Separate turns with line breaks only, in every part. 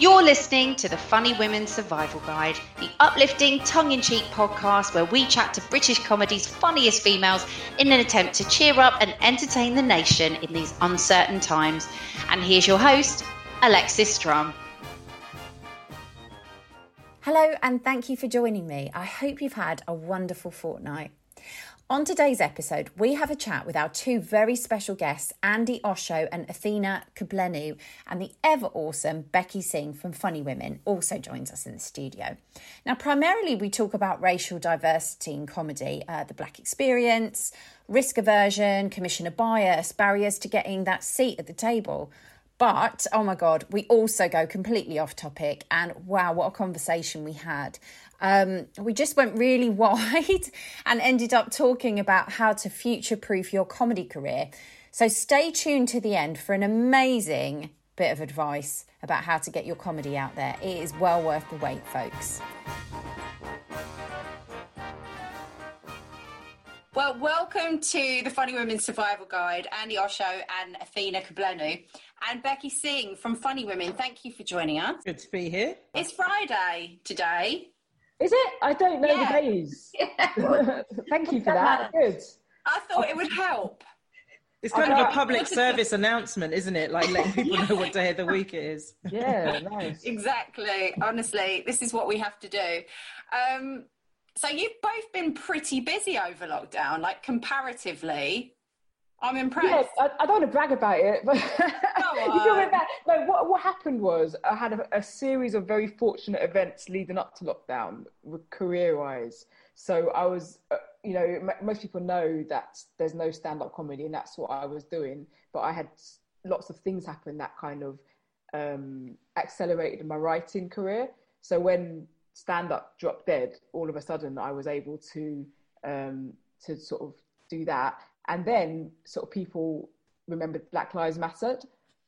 You're listening to the Funny Women Survival Guide, the uplifting, tongue in cheek podcast where we chat to British comedy's funniest females in an attempt to cheer up and entertain the nation in these uncertain times. And here's your host, Alexis Strum.
Hello, and thank you for joining me. I hope you've had a wonderful fortnight. On today's episode, we have a chat with our two very special guests, Andi Osho and Athena Kugblenu, and the ever awesome Becky Singh from Funny Women also joins us in the studio. Now, primarily, we talk about racial diversity in comedy, uh, the black experience, risk aversion, commissioner bias, barriers to getting that seat at the table. But oh my God, we also go completely off topic. And wow, what a conversation we had. Um, we just went really wide and ended up talking about how to future proof your comedy career. So stay tuned to the end for an amazing bit of advice about how to get your comedy out there. It is well worth the wait, folks. Well, welcome to the Funny Women Survival Guide, Andi Osho and Athena Kugblenu, and Becky Singh from Funny Women. Thank you for joining us.
Good to be here.
It's Friday today.
Is it? I don't know yeah. the days. Yeah. Thank you for that. Good.
I thought it would help.
It's kind of a public service announcement, isn't it? Like letting people know what day of the week it is.
Yeah, nice.
exactly. Honestly, this is what we have to do. Um, so you've both been pretty busy over lockdown, like comparatively. I'm impressed. Yeah,
I, I don't want to brag about it, but no, what, what happened was I had a, a, series of very fortunate events leading up to lockdown, career-wise. So I was, uh, you know, m- most people know that there's no stand-up comedy, and that's what I was doing. But I had lots of things happen that kind of um, accelerated my writing career. So when stand up dropped dead, all of a sudden I was able to um, to sort of do that. And then sort of people remembered Black Lives Mattered,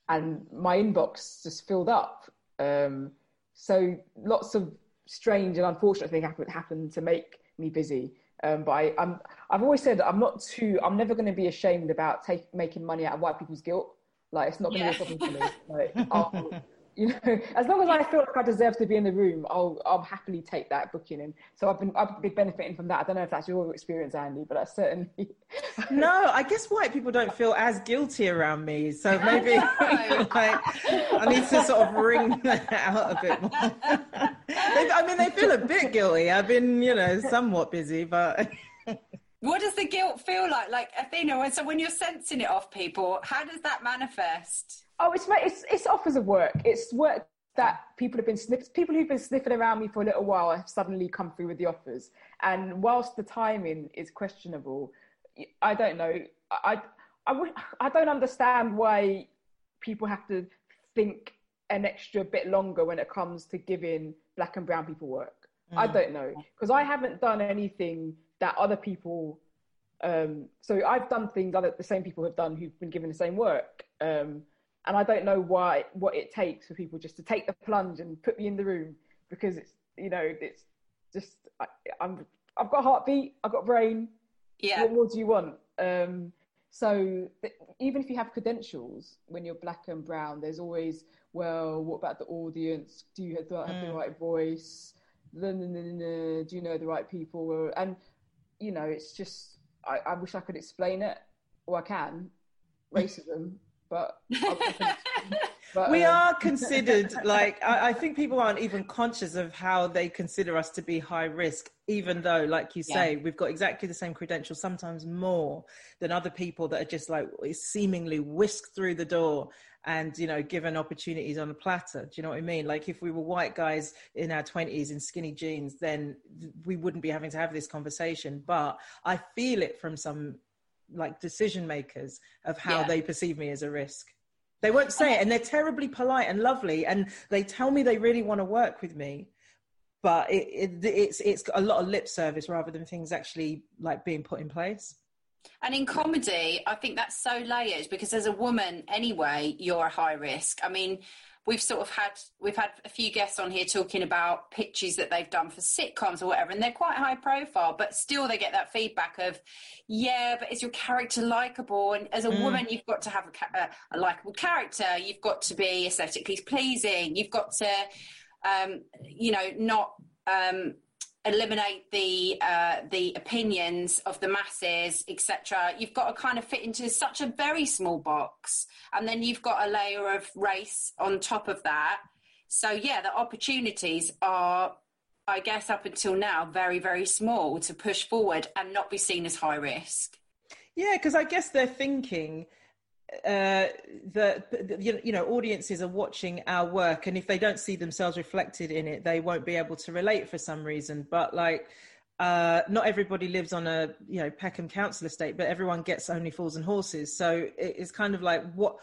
and my inbox just filled up. Um, so lots of strange and unfortunate things happened happened to make me busy. Um, but I, I'm, I've always said that I'm not too. I'm never going to be ashamed about take, making money out of white people's guilt. Like it's not going to yeah. be a problem for me. Like, I'll, you know, as long as I feel like I deserve to be in the room, I'll I'll happily take that booking. And so I've been I've been benefiting from that. I don't know if that's your experience, Andi, but that's certainly.
no, I guess white people don't feel as guilty around me, so maybe like I need to sort of wring that out a bit more. they, I mean, they feel a bit guilty. I've been, you know, somewhat busy, but.
What does the guilt feel like? Like Athena, so when you're sensing it off people, how does that manifest?
Oh, it's it's it's offers of work. It's work that people have been sniff- people who've been sniffing around me for a little while have suddenly come through with the offers. And whilst the timing is questionable, I don't know. I I, I, I don't understand why people have to think an extra bit longer when it comes to giving black and brown people work. Mm. I don't know because I haven't done anything that other people. Um, so I've done things other the same people have done who've been given the same work. Um, and I don't know why what it takes for people just to take the plunge and put me in the room because it's you know it's just I, am I've got a heartbeat, I've got a brain.
Yeah.
What more do you want? Um, so th- even if you have credentials, when you're black and brown, there's always well, what about the audience? Do you have the, have mm. the right voice? Do you know the right people? And you know, it's just I, I wish I could explain it, or I can. Racism but,
but we um... are considered like I, I, think people aren't even conscious of how they consider us to be high risk even though like you say yeah. we've got exactly the same credentials sometimes more than other people that are just like seemingly whisked through the door and you know given opportunities on a platter. Do you know what i mean? Like if we were white guys in our 20s in skinny jeans then we wouldn't be having to have this conversation. But i feel it from some like decision makers of how yeah. they perceive me as a risk. They won't say it, and they're terribly polite and lovely, and they tell me they really want to work with me, but it, it, it's it's a lot of lip service rather than things actually like being put in place.
And in comedy, I think that's so layered because as a woman, anyway, you're a high risk. I mean,
we've sort of had we've had a few guests on here talking about pitches that they've done for sitcoms or whatever, and they're quite high profile, but still they get that feedback of, yeah, but is your character likable? And as a mm. woman, you've got to have a, a, a likable character. You've got to be aesthetically pleasing. You've got to, um, you know, not. Um, eliminate the uh, the opinions of the masses, etc. You've got to kind of fit into such a very small box, and then you've got a layer of race on top of that. So yeah, the opportunities are, I guess, up until now, very very small to push forward and not be seen as high risk.
Yeah, because I guess they're thinking uh, the, you know audiences are watching our work and if they don't see themselves reflected in it they won't be able to relate for some reason. But like uh, not everybody lives on a you know peckham council estate but everyone gets only fools and horses. So it's kind of like what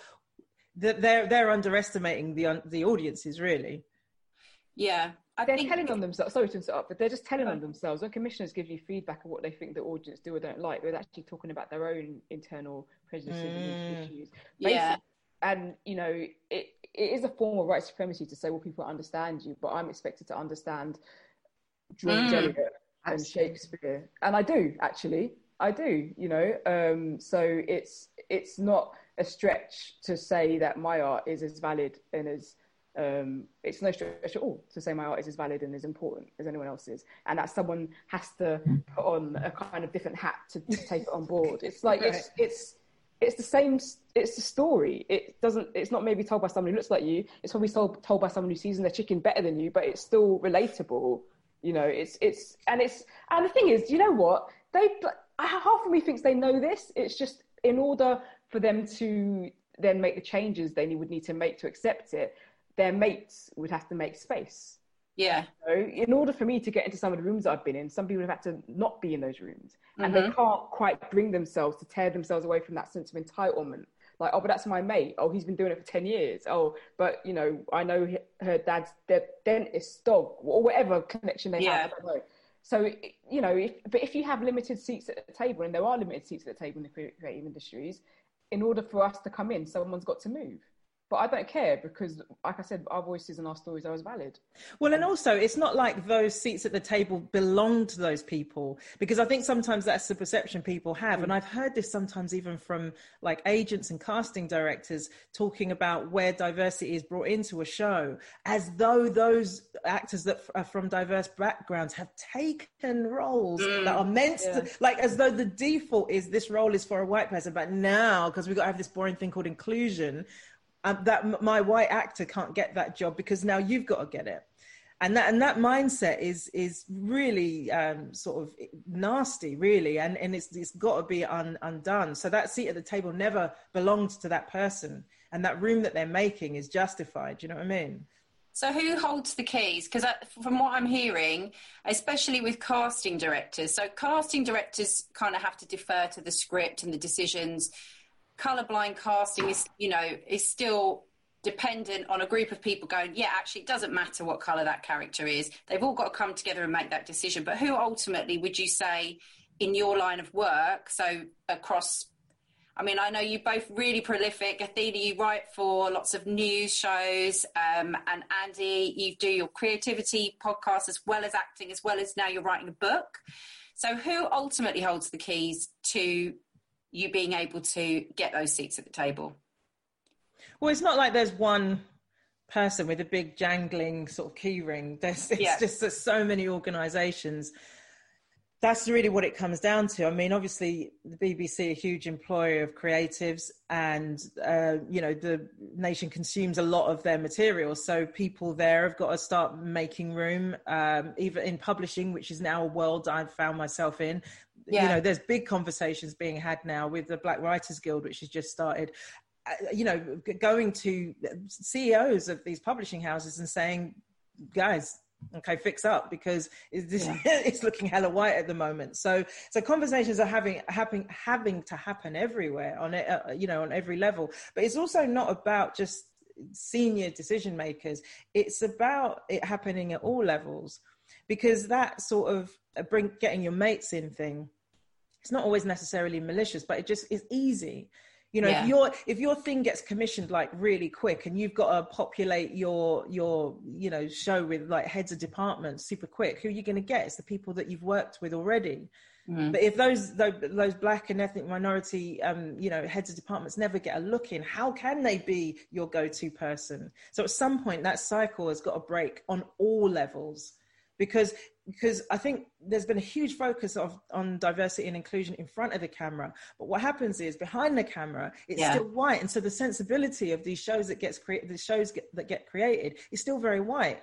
they're they're underestimating the the audiences really.
Yeah
I they're think... telling on themselves. Sorry to interrupt, but they're just telling on themselves. When commissioners give you feedback of what they think the audience do or don't like, they're actually talking about their own internal prejudices mm. and issues.
yeah.
And you know, it, it is a form of white supremacy to say, well, people understand you, but I'm expected to understand George mm. Eliot and Shakespeare, and I do actually. I do, you know. Um, so it's it's not a stretch to say that my art is as valid and as um, it's no stretch at all to say my art is as valid and as important as anyone else's, and that someone has to put on a kind of different hat to, to take it on board. It's like right. it's it's it's the same. It's the story. It doesn't. It's not maybe told by someone who looks like you. It's probably told told by someone who seasons their chicken better than you, but it's still relatable. You know, it's it's and it's and the thing is, you know what? They half of me thinks they know this. It's just in order for them to then make the changes they would need to make to accept it, their mates would have to make space.
Yeah.
So in order for me to get into some of the rooms I've been in, some people have had to not be in those rooms. Mm-hmm. And they mm-hmm. can't quite bring themselves to tear themselves away from that sense of entitlement. Like, oh, but that's my mate. Oh, he's been doing it for 10 years. Oh, but, you know, I know her dad's their dentist dog or whatever connection they yeah. have. I don't know. So, you know, if, but if you have limited seats at the table, and there are limited seats at the table in the creative industries, in order for us to come in, someone's got to move but I don't care because, like I said, our voices and our stories are as valid.
Well, and also, it's not like those seats at the table belong to those people because I think sometimes that's the perception people have. Mm. And I've heard this sometimes even from like agents and casting directors talking about where diversity is brought into a show as though those actors that are from diverse backgrounds have taken roles mm. that are meant yeah. to, like, as though the default is this role is for a white person. But now, because we've got to have this boring thing called inclusion, and that my white actor can't get that job because now you've got to get it. And that and that mindset is is really um, sort of nasty really. And and it's it's got to be un, undone. So that seat at the table never belongs to that person. And that room that they're making is justified do you know what i mean?
So who holds the keys? Because from what i'm hearing especially with casting directors so casting directors kind of have to defer to the script and the decisions colorblind casting is, you know, is still dependent on a group of people going, yeah, actually, it doesn't matter what color that character is. They've all got to come together and make that decision. But who ultimately would you say in your line of work, so across I mean, I know you both really prolific. Athena, you write for lots of news shows, um, and Andi, you do your creativity podcast as well as acting, as well as now you're writing a book. So, who ultimately holds the keys to you being able to get those seats at the table?
Well, it's not like there's one person with a big jangling sort of key ring. There's it's yeah. just there's so many organisations. That's really what it comes down to. I mean, obviously, the BBC, a huge employer of creatives, and uh, you know the nation consumes a lot of their material. So people there have got to start making room. Um, even in publishing, which is now a world I've found myself in, yeah. you know there's big conversations being had now with the black writers guild which has just started uh, you know going to ceos of these publishing houses and saying guys okay fix up because it's, yeah. it's looking hella white at the moment so so conversations are having having having to happen everywhere on it uh, you know on every level but it's also not about just senior decision makers it's about it happening at all levels because that sort of uh, bring getting your mates in thing it's not always necessarily malicious, but it just is easy. you know yeah. if your if your thing gets commissioned like really quick and you've got to populate your your you know show with like heads of departments super quick who are you going to get it's the people that you've worked with already mm-hmm. but if those, those those black and ethnic minority um you know heads of departments never get a look in how can they be your go-to person so at some point that cycle has got to break on all levels because because I think there's been a huge focus of on diversity and inclusion in front of the camera, but what happens is behind the camera it's yeah. still white, and so the sensibility of these shows that gets created, the shows get, that get created, is still very white.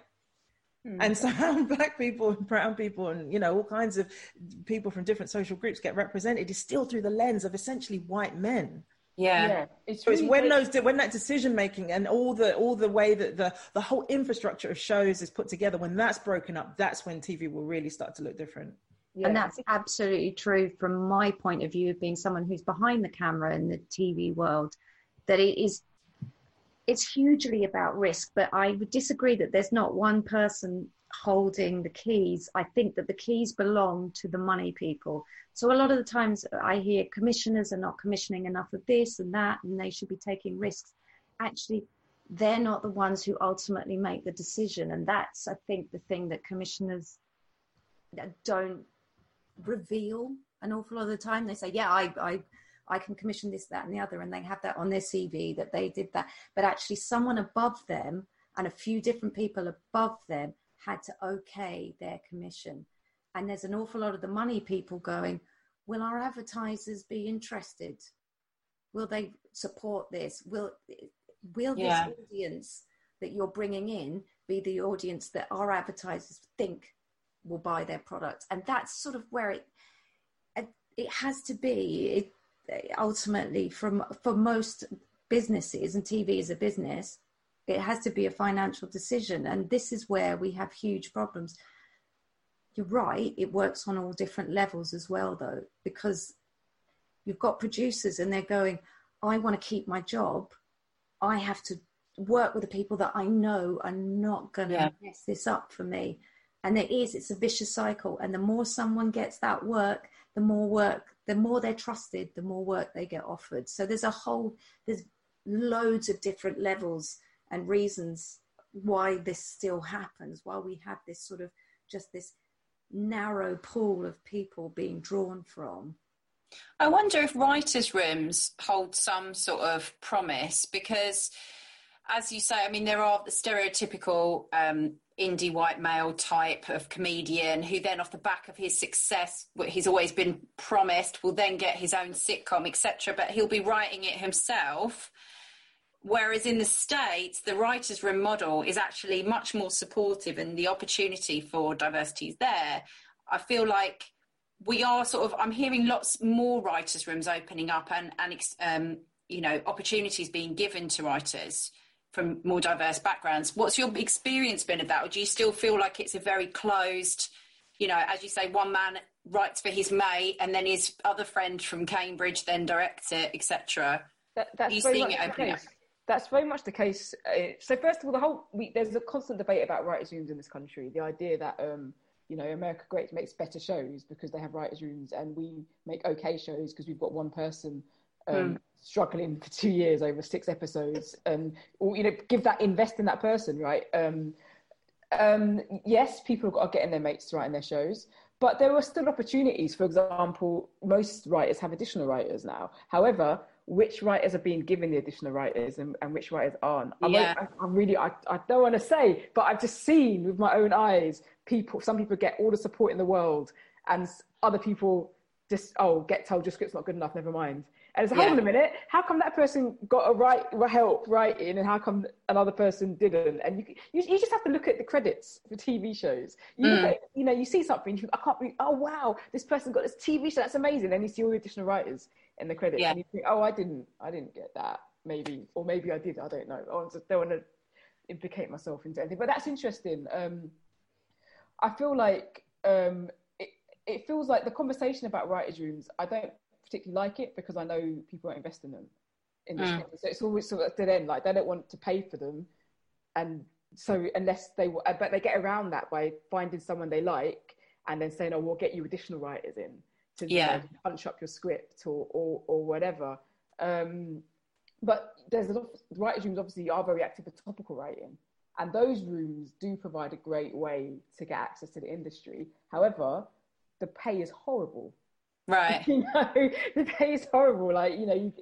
Hmm. And so how black people and brown people and you know all kinds of people from different social groups get represented is still through the lens of essentially white men.
Yeah. yeah.
It's, so it's when those when that decision making and all the all the way that the the whole infrastructure of shows is put together when that's broken up that's when TV will really start to look different.
Yeah. And that's absolutely true from my point of view of being someone who's behind the camera in the TV world that it is it's hugely about risk but I would disagree that there's not one person holding the keys. I think that the keys belong to the money people. So a lot of the times I hear commissioners are not commissioning enough of this and that, and they should be taking risks. Actually, they're not the ones who ultimately make the decision. And that's, I think, the thing that commissioners don't reveal an awful lot of the time. They say, yeah, I, I, I can commission this, that, and the other, and they have that on their CV that they did that. But actually, someone above them and a few different people above them had to okay their commission. And there's an awful lot of the money people going, will our advertisers be interested? Will they support this? Will will yeah. this audience that you're bringing in be the audience that our advertisers think will buy their product? And that's sort of where it it has to be. It, ultimately, from for most businesses, and TV is a business, it has to be a financial decision. And this is where we have huge problems. You're right, it works on all different levels as well, though, because you've got producers and they're going, I want to keep my job. I have to work with the people that I know are not going to yeah. mess this up for me. And it is, it's a vicious cycle. And the more someone gets that work, the more work, the more they're trusted, the more work they get offered. So there's a whole, there's loads of different levels and reasons why this still happens, why we have this sort of just this narrow pool of people being drawn from.
I wonder if writers' rooms hold some sort of promise because, as you say, I mean, there are the stereotypical um, indie white male type of comedian who then, off the back of his success, what he's always been promised, will then get his own sitcom, etc. But he'll be writing it himself Whereas in the States, the writer's room model is actually much more supportive and the opportunity for diversity is there. I feel like we are sort of, I'm hearing lots more writers' rooms opening up and, and um, you know, opportunities being given to writers from more diverse backgrounds. What's your experience been of that? Or do you still feel like it's a very closed, you know, as you say, one man writes for his mate and then his other friend from Cambridge then directs it, etc. That, that's you seeing it opening up?
That's very much the case. Uh, so first of all, the whole we, there's a constant debate about writers' rooms in this country. The idea that um, you know America Great makes better shows because they have writers' rooms, and we make okay shows because we've got one person um, hmm. struggling for two years over six episodes, and or, you know give that invest in that person, right? Um, um, yes, people have got to get in their mates to write in their shows, but there are still opportunities. For example, most writers have additional writers now. However, which writers are being given the additional writers and, and which writers aren't. I'm, yeah. like, I, am really, I, I don't want to say, but I've just seen with my own eyes, people, some people get all the support in the world and other people just, oh, get told your script's not good enough, never mind. And it's, hold yeah. on a minute, how come that person got a right help writing and how come another person didn't? And you, you, you just have to look at the credits for TV shows. You, mm. at, you know, you see something, you, I can't be, oh wow, this person got this TV show, that's amazing. Then you see all the additional writers in the credits yeah. and you think, oh, I didn't, I didn't get that, maybe, or maybe I did, I don't know. I don't want to implicate myself into anything, but that's interesting. Um, I feel like um, it, it feels like the conversation about writers' rooms. I don't particularly like it because I know people won't invest in them. In this mm. so it's always sort of to them like they don't want to pay for them, and so unless they, but they get around that by finding someone they like and then saying, "Oh, we'll get you additional writers in." To yeah. know, punch up your script or, or, or whatever. Um, but there's a lot of writers' rooms obviously are very active for topical writing, and those rooms do provide a great way to get access to the industry. However, the pay is horrible.
Right.
you know, the pay is horrible. Like you know, you,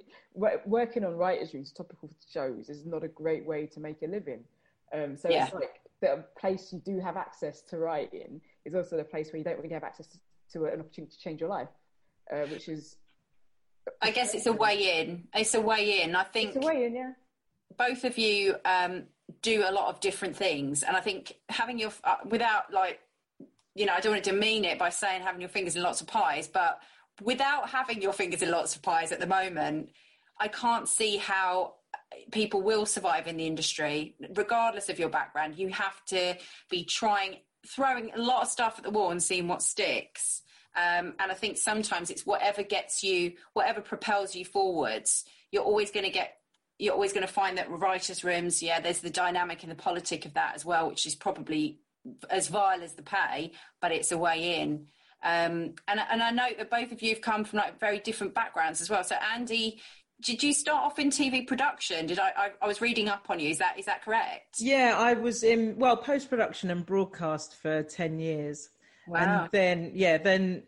working on writers' rooms, topical shows, is not a great way to make a living. Um, so yeah. it's like the place you do have access to writing is also the place where you don't really have access to an opportunity to change your life, uh, which is.
I guess it's a way in. It's a way in. I think.
It's a way in, yeah.
Both of you um, do a lot of different things, and I think having your uh, without like, you know, I don't want to demean it by saying having your fingers in lots of pies, but without having your fingers in lots of pies at the moment, I can't see how people will survive in the industry, regardless of your background. You have to be trying, throwing a lot of stuff at the wall and seeing what sticks. Um, and I think sometimes it's whatever gets you, whatever propels you forwards. You're always going to get, you're always going to find that writers' rooms, yeah, there's the dynamic and the politic of that as well, which is probably as vile as the pay, but it's a way in. Um, and, and I know that both of you have come from like very different backgrounds as well. So Andi, did you start off in TV production? Did I, I, I? was reading up on you. Is that is that correct?
Yeah, I was in well post production and broadcast for ten years. Wow. And then yeah, then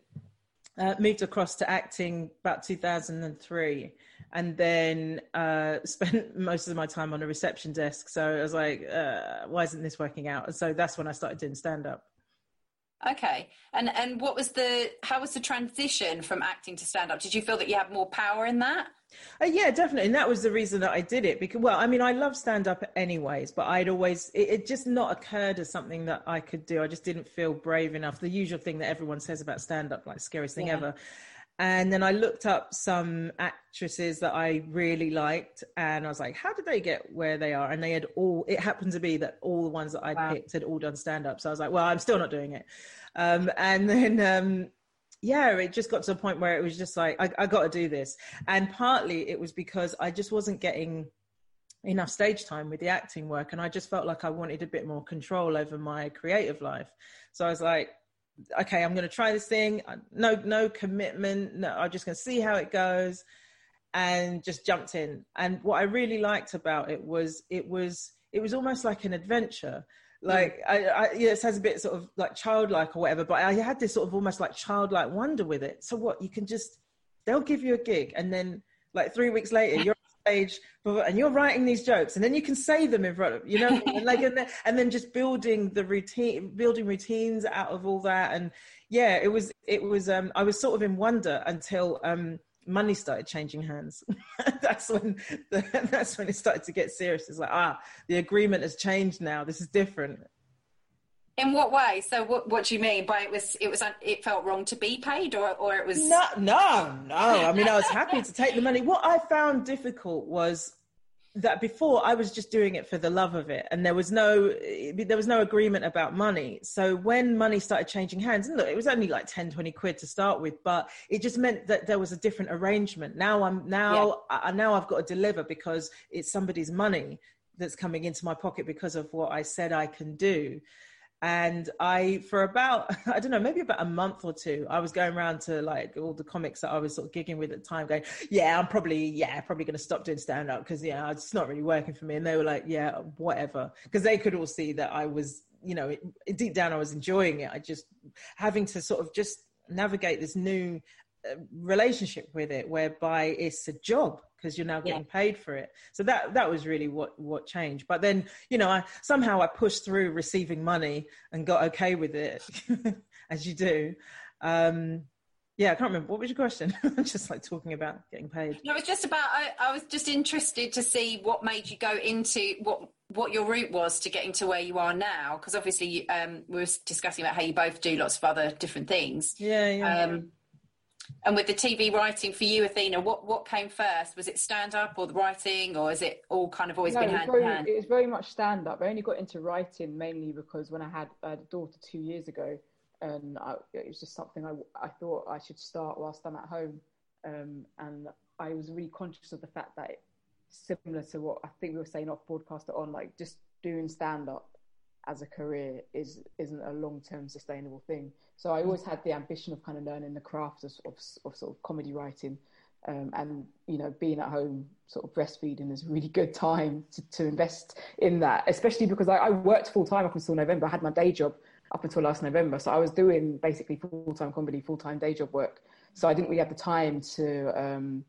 uh, moved across to acting about two thousand and three, and then uh, spent most of my time on a reception desk. So I was like, uh, why isn't this working out? And so that's when I started doing stand up.
Okay, and and what was the how was the transition from acting to stand up? Did you feel that you had more power in that?
Uh, yeah, definitely, and that was the reason that I did it. Because, well, I mean, I love stand up anyways, but I'd always it, it, just not occurred as something that I could do. I just didn't feel brave enough. The usual thing that everyone says about stand up, like scariest thing yeah. ever. And then I looked up some actresses that I really liked, and I was like, how did they get where they are? And they had all. It happened to be that all the ones that I wow. picked had all done stand up. So I was like, well, I'm still not doing it. Um, and then um, yeah, it just got to a point where it was just like, I, I got to do this. And partly it was because I just wasn't getting enough stage time with the acting work. And I just felt like I wanted a bit more control over my creative life. So I was like, okay, I'm going to try this thing. Uh, no, no commitment. No, I'm just going to see how it goes and just jumped in. And what I really liked about it was it was, it was almost like an adventure mm. like I, I yeah, it sounds a bit sort of like childlike or whatever, but I had this sort of almost like childlike wonder with it. So what you can just they'll give you a gig and then like three weeks later you're stage and you're writing these jokes and then you can say them in front of you know and like and then, and then just building the routine building routines out of all that and yeah it was it was um I was sort of in wonder until um money started changing hands. that's when the, that's when it started to get serious. It's like ah, the agreement has changed now. This is different.
In what way? So what what do you mean by it was it was it felt wrong to be paid or or it was
no no no. I mean I was happy to take the money. What I found difficult was that before I was just doing it for the love of it, and there was no there was no agreement about money. So when money started changing hands, and look, it was only like 10, 20 quid to start with, but it just meant that there was a different arrangement. Now I'm now yeah. I, now I've got to deliver because it's somebody's money that's coming into my pocket because of what I said I can do and i for about i don't know maybe about a month or two i was going around to like all the comics that i was sort of gigging with at the time going yeah i'm probably yeah probably going to stop doing stand up because yeah it's not really working for me. And they were like yeah whatever. Because they could all see that i was you know it, deep down i was enjoying it. I just having to sort of just navigate this new relationship with it whereby it's a job because you're now getting yeah. paid for it. So that that was really what what changed. But then you know I somehow I pushed through receiving money and got okay with it, as you do. Um, yeah, I can't remember. What was your question? I'm just like talking about getting paid.
No, it was just about. I, I was just interested to see what made you go into what what your route was to getting to where you are now. Because obviously, um, we were discussing about how you both do lots of other different things.
Yeah, yeah. Um,
and with the TV writing for you, Athena, what, what came first? Was it stand up or the writing, or is it all kind of always no, been hand
very,
in hand?
It was very much stand up. I only got into writing mainly because when I had, I had a daughter two years ago, and I, it was just something I, I thought I should start whilst I'm at home. Um, and I was really conscious of the fact that, it, similar to what I think we were saying off broadcaster on, like just doing stand up as a career is isn't a long term sustainable thing. So I always had the ambition of kind of learning the craft of, of, of, sort of comedy writing, Um, and you know, being at home, sort of breastfeeding is a really good time to, to invest in that, especially because I, I worked full time up until November. I had my day job up until last November, so I was doing basically full time comedy, full time day job work. So I didn't really have the time to. Um,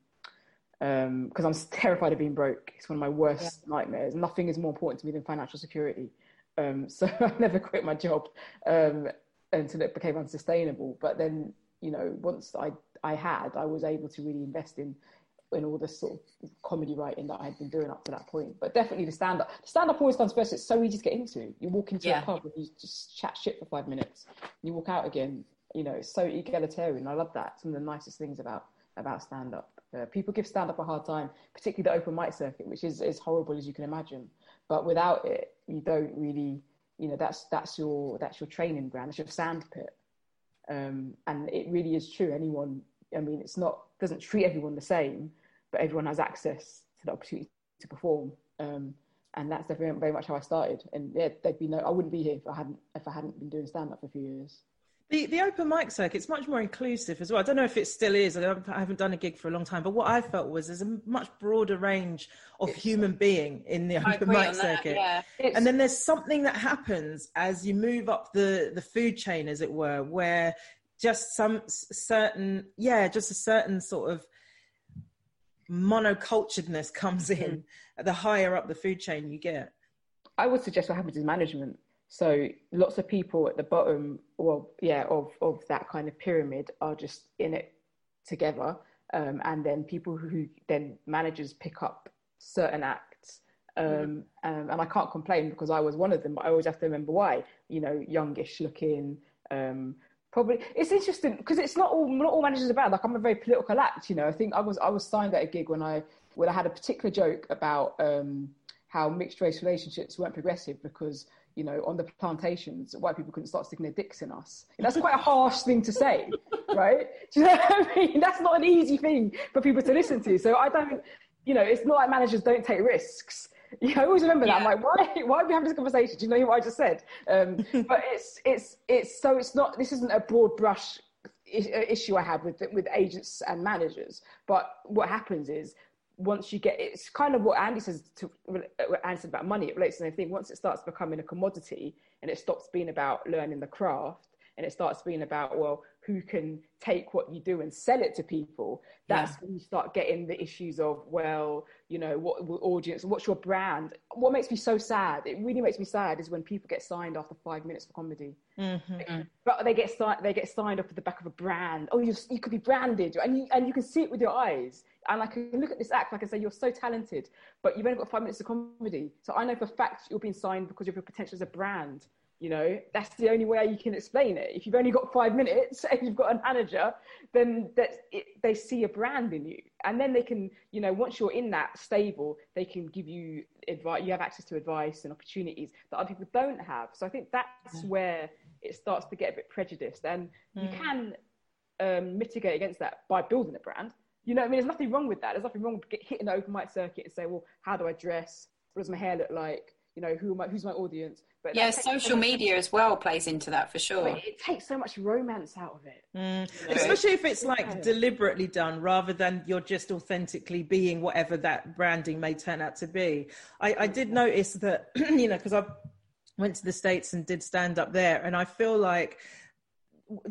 because um, I'm terrified of being broke. It's one of my worst yeah. nightmares. Nothing is more important to me than financial security. Um, so I never quit my job um, until it became unsustainable. But then, you know, once I I had, I was able to really invest in in all this sort of comedy writing that I had been doing up to that point. But definitely the stand up. The stand up always comes first. It's so easy to get into. You walk into yeah. a pub and you just chat shit for five minutes. You walk out again. You know, it's so egalitarian. I love that. Some of the nicest things about about stand up. Uh, people give stand up a hard time, particularly the open mic circuit, which is as horrible as you can imagine. But without it, you don't really, you know, that's that's your that's your training ground. That's your sandpit. Um, and it really is true. Anyone, I mean, it's not doesn't treat everyone the same, but everyone has access to the opportunity to perform. Um, and that's very, very much how I started. And yeah, there'd be no, I wouldn't be here if I hadn't if I hadn't been doing stand up for a few years.
The the open mic circuit's much more inclusive as well. I don't know if it still is. I haven't done a gig for a long time, but what I felt was there's a much broader range of human being in the open mic circuit. That, yeah. And then there's something that happens as you move up the the food chain, as it were, where just some certain yeah, just a certain sort of monoculturedness comes in. Mm. The higher up the food chain you get.
I would suggest what happens is management so lots of people at the bottom, well, yeah, of of that kind of pyramid are just in it together, um, and then people who then managers pick up certain acts. Um, mm-hmm. um, and I can't complain because I was one of them, but I always have to remember why. You know, youngish looking, um, probably it's interesting because it's not all not all managers are bad. Like I'm a very political act, you know. I think I was I was signed at a gig when I when I had a particular joke about um, how mixed race relationships weren't progressive because you know, on the plantations, white people couldn't start sticking their dicks in us. And that's quite a harsh thing to say, right? Do you know what I mean? That's not an easy thing for people to listen to. So I don't, you know, it's not like managers don't take risks. You know, I always remember that. I'm like, why, why are we having this conversation? Do you know what I just said? Um, but it's, it's, it's, so it's not, this isn't a broad brush issue I have with with agents and managers. But what happens is once you get it's kind of what Andi says to Andi said about money. It relates to the thing. Once it starts becoming a commodity and it stops being about learning the craft and it starts being about well who can take what you do and sell it to people that's yeah. when you start getting the issues of well you know what, audience what's your brand what makes me so sad it really makes me sad is when people get signed after five minutes for comedy mm-hmm. but they get signed they get signed off the back of a brand oh you, you could be branded and you, and you can see it with your eyes and I can look at this act, like I say, you're so talented, but you've only got five minutes of comedy. So I know for a fact you're being signed because of your potential as a brand. You know, that's the only way you can explain it. If you've only got five minutes and you've got a manager, then that they see a brand in you, and then they can, you know, once you're in that stable, they can give you advice. You have access to advice and opportunities that other people don't have. So I think that's where it starts to get a bit prejudiced, and mm. you can um, mitigate against that by building a brand. You know, I mean, there's nothing wrong with that. There's nothing wrong with get, hitting the open mic circuit and say, well, how do I dress? What does my hair look like? You know, who am I, who's my audience?
But yeah, social so media as well plays into that for sure.
It, it takes so much romance out of it,
mm. you know? especially if it's like yeah. deliberately done rather than you're just authentically being whatever that branding may turn out to be. I, I did notice that, you know, because I went to the states and did stand up there, and I feel like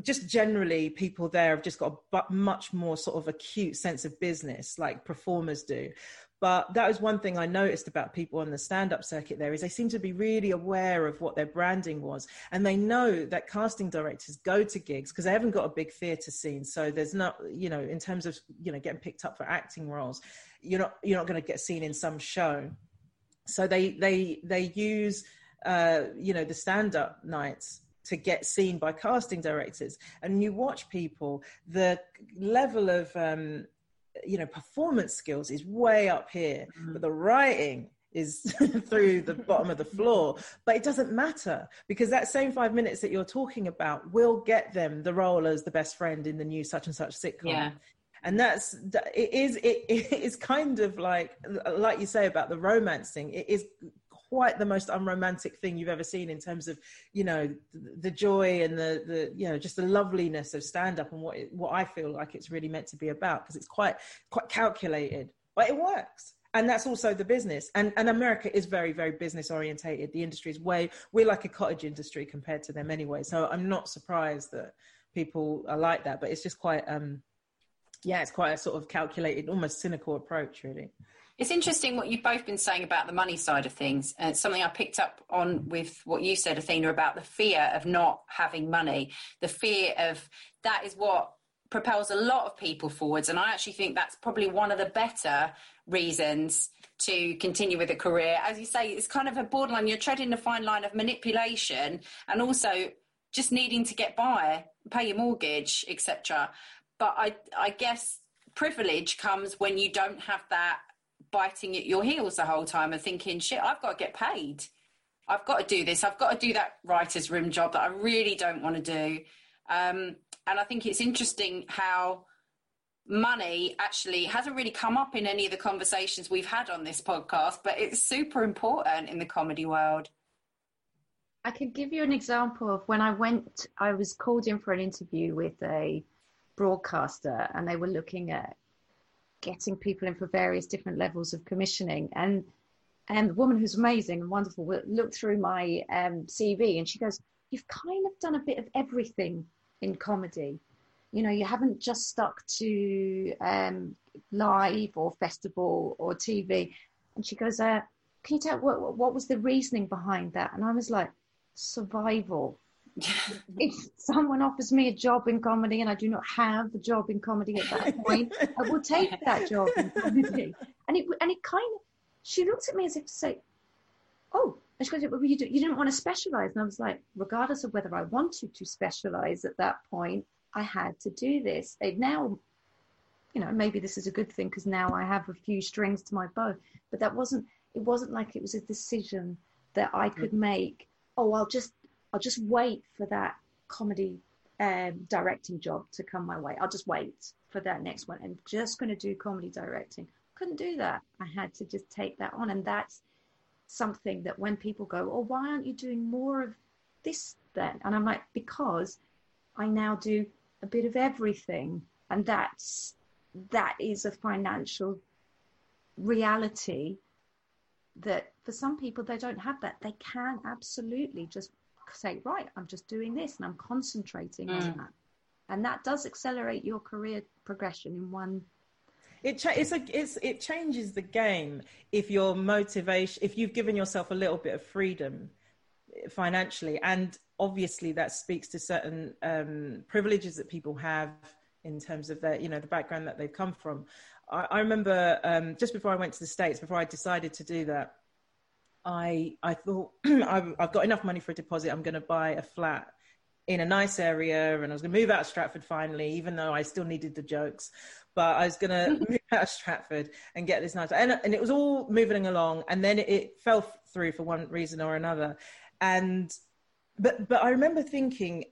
just generally people there have just got a much more sort of acute sense of business like performers do but that was one thing I noticed about people on the stand-up circuit there is they seem to be really aware of what their branding was. And they know that casting directors go to gigs because they haven't got a big theatre scene. So there's not, you know, in terms of, you know, getting picked up for acting roles, you're not you're not going to get seen in some show. So they they they use uh, you know, the stand-up nights to get seen by casting directors. And you watch people, the level of um, you know performance skills is way up here, mm-hmm. but the writing is through the bottom of the floor. But it doesn't matter because that same five minutes that you're talking about will get them the role as the best friend in the new such and such sitcom. Yeah. And that's it is it, it is kind of like like you say about the romance thing. It is quite the most unromantic thing you've ever seen in terms of you know the, joy and the the you know just the loveliness of stand up and what it, what I feel like it's really meant to be about because it's quite quite calculated. But it works. And that's also the business. And and america is very very business orientated. The industry is way we're like a cottage industry compared to them anyway. So i'm not surprised that people are like that. But it's just quite um yeah it's quite a sort of calculated almost cynical approach really
it's interesting what you've both been saying about the money side of things. And it's something I picked up on with what you said, Athena, about the fear of not having money. The fear of that is what propels a lot of people forwards. And I actually think that's probably one of the better reasons to continue with a career. As you say, it's kind of a borderline. You're treading the fine line of manipulation and also just needing to get by, pay your mortgage, etc. But I, I guess privilege comes when you don't have that biting at your heels the whole time and thinking, shit, I've got to get paid. I've got to do this. I've got to do that writer's room job that I really don't want to do. Um, and I think it's interesting how money actually hasn't really come up in any of the conversations we've had on this podcast, but it's super important in the comedy world.
I could give you an example of when I went, I was called in for an interview with a broadcaster and they were looking at getting people in for various different levels of commissioning. And and the woman who's amazing and wonderful looked through my um, CV and she goes, You've kind of done a bit of everything in comedy. You know, you haven't just stuck to um, live or festival or TV. And she goes, uh, Can you tell what, what was the reasoning behind that? And I was like, Survival. if someone offers me a job in comedy and I do not have a job in comedy at that point, I will take that job in comedy. And it and it kind of she looked at me as if to say, "Oh," and she goes, "Well, you, do, you didn't want to specialize." And I was like, regardless of whether I wanted to specialize at that point, I had to do this. And now, you know, maybe this is a good thing because now I have a few strings to my bow. But that wasn't. It wasn't like it was a decision that I could mm. make. Oh, I'll just I'll just wait for that comedy um, directing job to come my way. I'll just wait for that next one. I'm just going to do comedy directing. Couldn't do that. I had to just take that on. And that's something that when people go, oh, why aren't you doing more of this then? And I'm like, because I now do a bit of everything. And that's, that is a financial reality that for some people they don't have that. They can absolutely just say, right, I'm just doing this and I'm concentrating mm. on that. And that does accelerate your career progression in one.
It cha- it's a, it's, it changes the game if your motivation, if you've given yourself a little bit of freedom financially. And obviously that speaks to certain um, privileges that people have in terms of their, you know, the background that they've come from. I, I remember um, just before I went to the States, before I decided to do that, I I thought I've, I've got enough money for a deposit. I'm going to buy a flat in a nice area, and I was going to move out of Stratford finally, even though I still needed the jokes. But I was going to move out of Stratford and get this nice, and, and it was all moving along, and then it, it fell through for one reason or another, and but but I remember thinking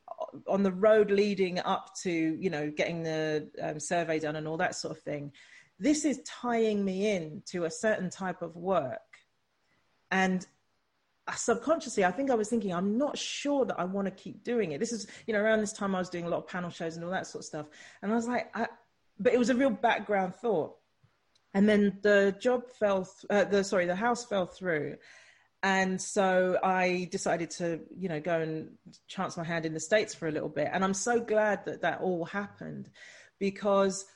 on the road leading up to you know getting the um, survey done and all that sort of thing. This is tying me in to a certain type of work and subconsciously, I think I was thinking, I'm not sure that I want to keep doing it. This is, you know, around this time I was doing a lot of panel shows and all that sort of stuff. And I was like, I, but it was a real background thought. And then the job fell, uh, the sorry, the house fell through. And so I decided to, you know, go and chance my hand in the States for a little bit. And I'm so glad that that all happened because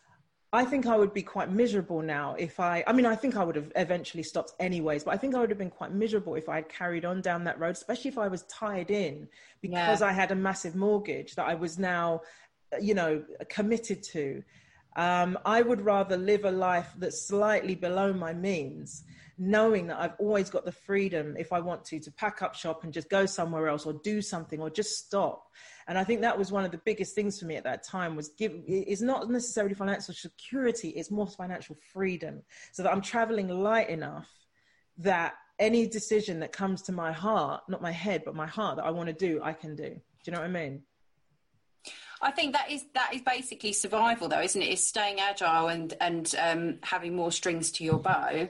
I think I would be quite miserable now if I, I mean, I think I would have eventually stopped anyways, but I think I would have been quite miserable if I had carried on down that road, especially if I was tied in because yeah. I had a massive mortgage that I was now, you know, committed to. Um, I would rather live a life that's slightly below my means, knowing that I've always got the freedom, if I want to, to pack up shop and just go somewhere else or do something or just stop and I think that was one of the biggest things for me at that time was give it's not necessarily financial security, it's more financial freedom. So that I'm traveling light enough that any decision that comes to my heart, not my head, but my heart that I want to do, I can do. Do you know what I mean?
I think that is that is basically survival, though, isn't it? It's staying agile and and um, having more strings to your bow.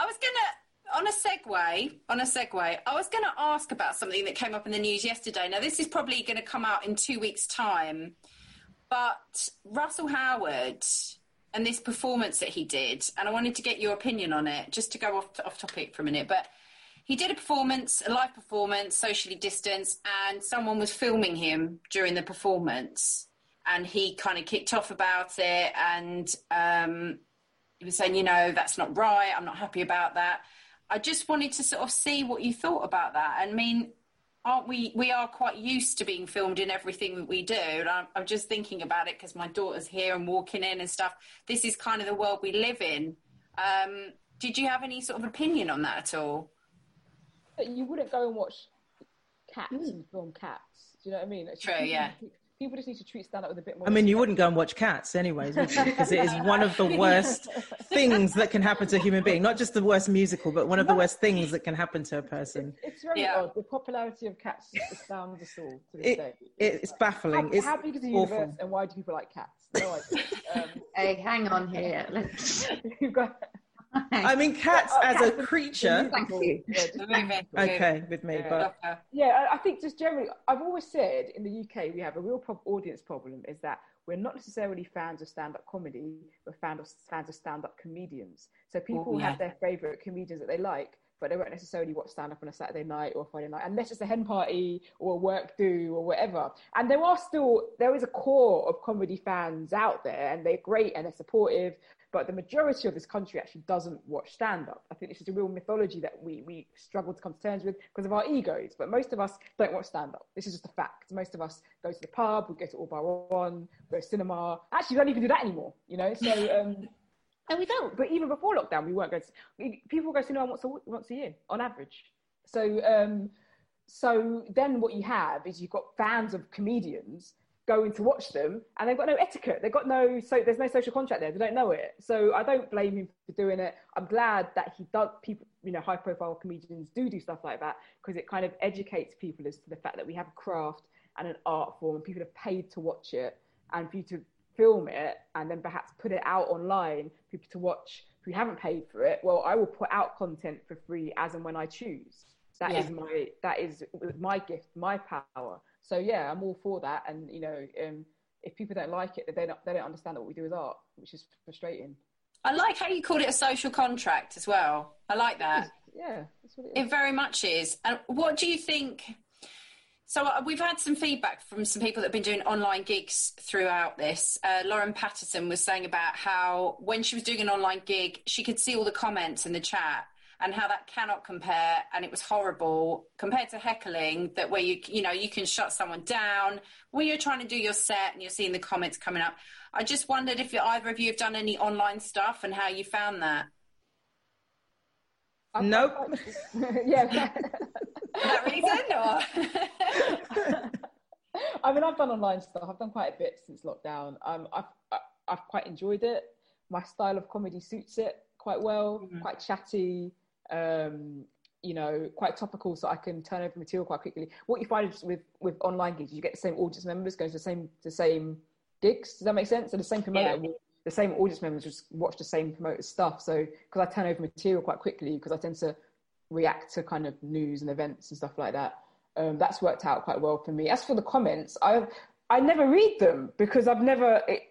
I was gonna on a segue, on a segue, I was going to ask about something that came up in the news yesterday. Now, this is probably going to come out in two weeks' time, but Russell Howard and this performance that he did, and I wanted to get your opinion on it, just to go off to, off topic for a minute. But he did a performance, a live performance, socially distanced, and someone was filming him during the performance, and he kind of kicked off about it, and um, he was saying, you know, that's not right. I'm not happy about that. I just wanted to sort of see what you thought about that. I mean, aren't we? We are quite used to being filmed in everything that we do. And I'm, I'm just thinking about it because my daughter's here and walking in and stuff. This is kind of the world we live in. Um, did you have any sort of opinion on that at all?
You wouldn't go and watch cats mm. and film cats. Do you know what I mean?
True, yeah
people just need to treat stand up with a bit more.
I mean, you wouldn't go and watch cats anyways, because it is one of the worst things that can happen to a human being. Not just the worst musical, but one of the worst things that can happen to a person.
It's, it's very yeah. odd. The popularity of cats astounds us all to this
it,
day.
It's baffling.
How,
it's
how big is the universe, and why do people like cats? No idea.
Um, hey, hang on here.
You've got.
I mean, cats oh, as cats a creature.
Thank you.
Yeah, okay, with me,
yeah.
but
yeah, I think just generally, I've always said in the UK we have a real pro- audience problem is that we're not necessarily fans of stand-up comedy, we're fans of fans of stand-up comedians. So people yeah. have their favourite comedians that they like, but they won't necessarily watch stand up on a Saturday night or Friday night, unless it's a hen party or a work do or whatever. And there are still, there is a core of comedy fans out there, and they're great and they're supportive, but the majority of this country actually doesn't watch stand up. I think this is a real mythology that we, we struggle to come to terms with because of our egos. But most of us don't watch stand up. This is just a fact. Most of us go to the pub, we go to All Bar One, go to cinema. Actually, we don't even do that anymore, you know? So, um, and we don't. But even before lockdown, we weren't going to, people go to cinema once a, once a year on average. So, um, so then what you have is you've got fans of comedians going to watch them and they've got no etiquette. They've got no so there's no social contract there. They don't know it. So i don't blame him for doing it. I'm glad that he does people you know high profile comedians do do stuff like that because it kind of educates people as to the fact that we have a craft and an art form and people are paid to watch it and for you to film it and then perhaps put it out online for people to watch who haven't paid for it well i will put out content for free as and when i choose. That yeah. is my that is my gift my power so yeah, I'm all for that. And you know, um, if people don't like it, they don't they don't understand that what we do is art, which is frustrating.
I like how you called it a social contract as well. I like that.
Yeah,
it, it very much is. And what do you think? So uh, we've had some feedback from some people that have been doing online gigs throughout this. Uh, Lauren Pattison was saying about how when she was doing an online gig, she could see all the comments in the chat and how that cannot compare and it was horrible compared to heckling that where you you know you can shut someone down when you're trying to do your set and you're seeing the comments coming up i just wondered if either of you have done any online stuff and how you found that
nope
yeah
that reason or
I mean, I've done online stuff. I've done quite a bit since lockdown. Um, I've I've quite enjoyed it. My style of comedy suits it quite well. Mm-hmm. Quite chatty um, you know, quite topical, so I can turn over material quite quickly. What you find with with online gigs, you get the same audience members going to the same the same gigs. Does that make sense? So the same promoter, yeah. the same audience members just watch the same promoter stuff. So because I turn over material quite quickly, because I tend to react to kind of news and events and stuff like that. Um, that's worked out quite well for me. As for the comments, I I never read them because I've never. It,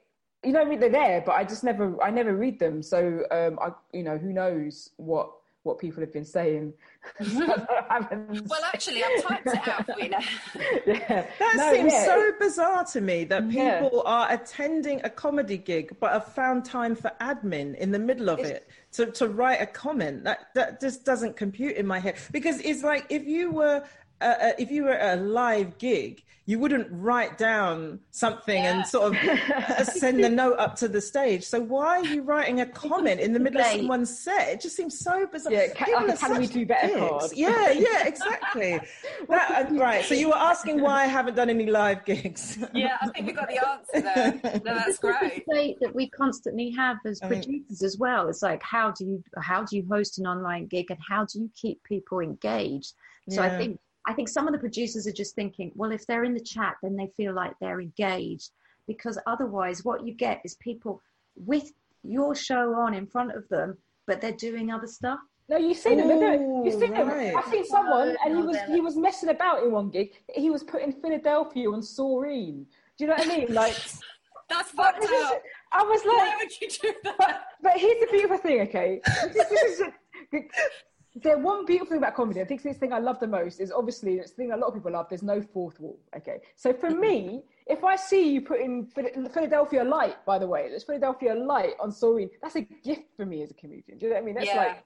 you know, they're there, but I just never, I never read them. So, um, I, you know, who knows what what people have been saying.
well, actually, I've typed it out for you now.
yeah. That no, seems yeah. so bizarre to me that people yeah. are attending a comedy gig but have found time for admin in the middle of it's... it to, to write a comment. That that just doesn't compute in my head because it's like if you were uh, uh, if you were at a live gig, you wouldn't write down something yeah. and sort of uh, send the note up to the stage. So why are you writing a comment in the middle of someone's set? It just seems so bizarre.
Yeah, can, can we do better?
Yeah, yeah, exactly. that, uh, right. So you were asking why I haven't done any live gigs.
yeah, I think we got the answer there. No, that's great.
that we constantly have as producers as well. It's like how do you how do you host an online gig and how do you keep people engaged? So yeah. I think I think some of the producers are just thinking, well, if they're in the chat, then they feel like they're engaged. Because otherwise, what you get is people with your show on in front of them, but they're doing other stuff.
No, you seen him. You You've seen right. him. I seen someone, and he oh, was he was messing about in one gig. He was putting Philadelphia on Soreen. Do you know what I mean? Like
that's fucked up.
I was like,
why would you do that?
But, but here's the beautiful thing, okay? This, this is the one beautiful thing about comedy, I think this thing I love the most is obviously it's the thing a lot of people love. There's no fourth wall. Okay, so for me, if I see you put in Philadelphia Light, by the way, there's Philadelphia Light on Soreen. That's a gift for me as a comedian. Do you know what I mean? That's yeah. like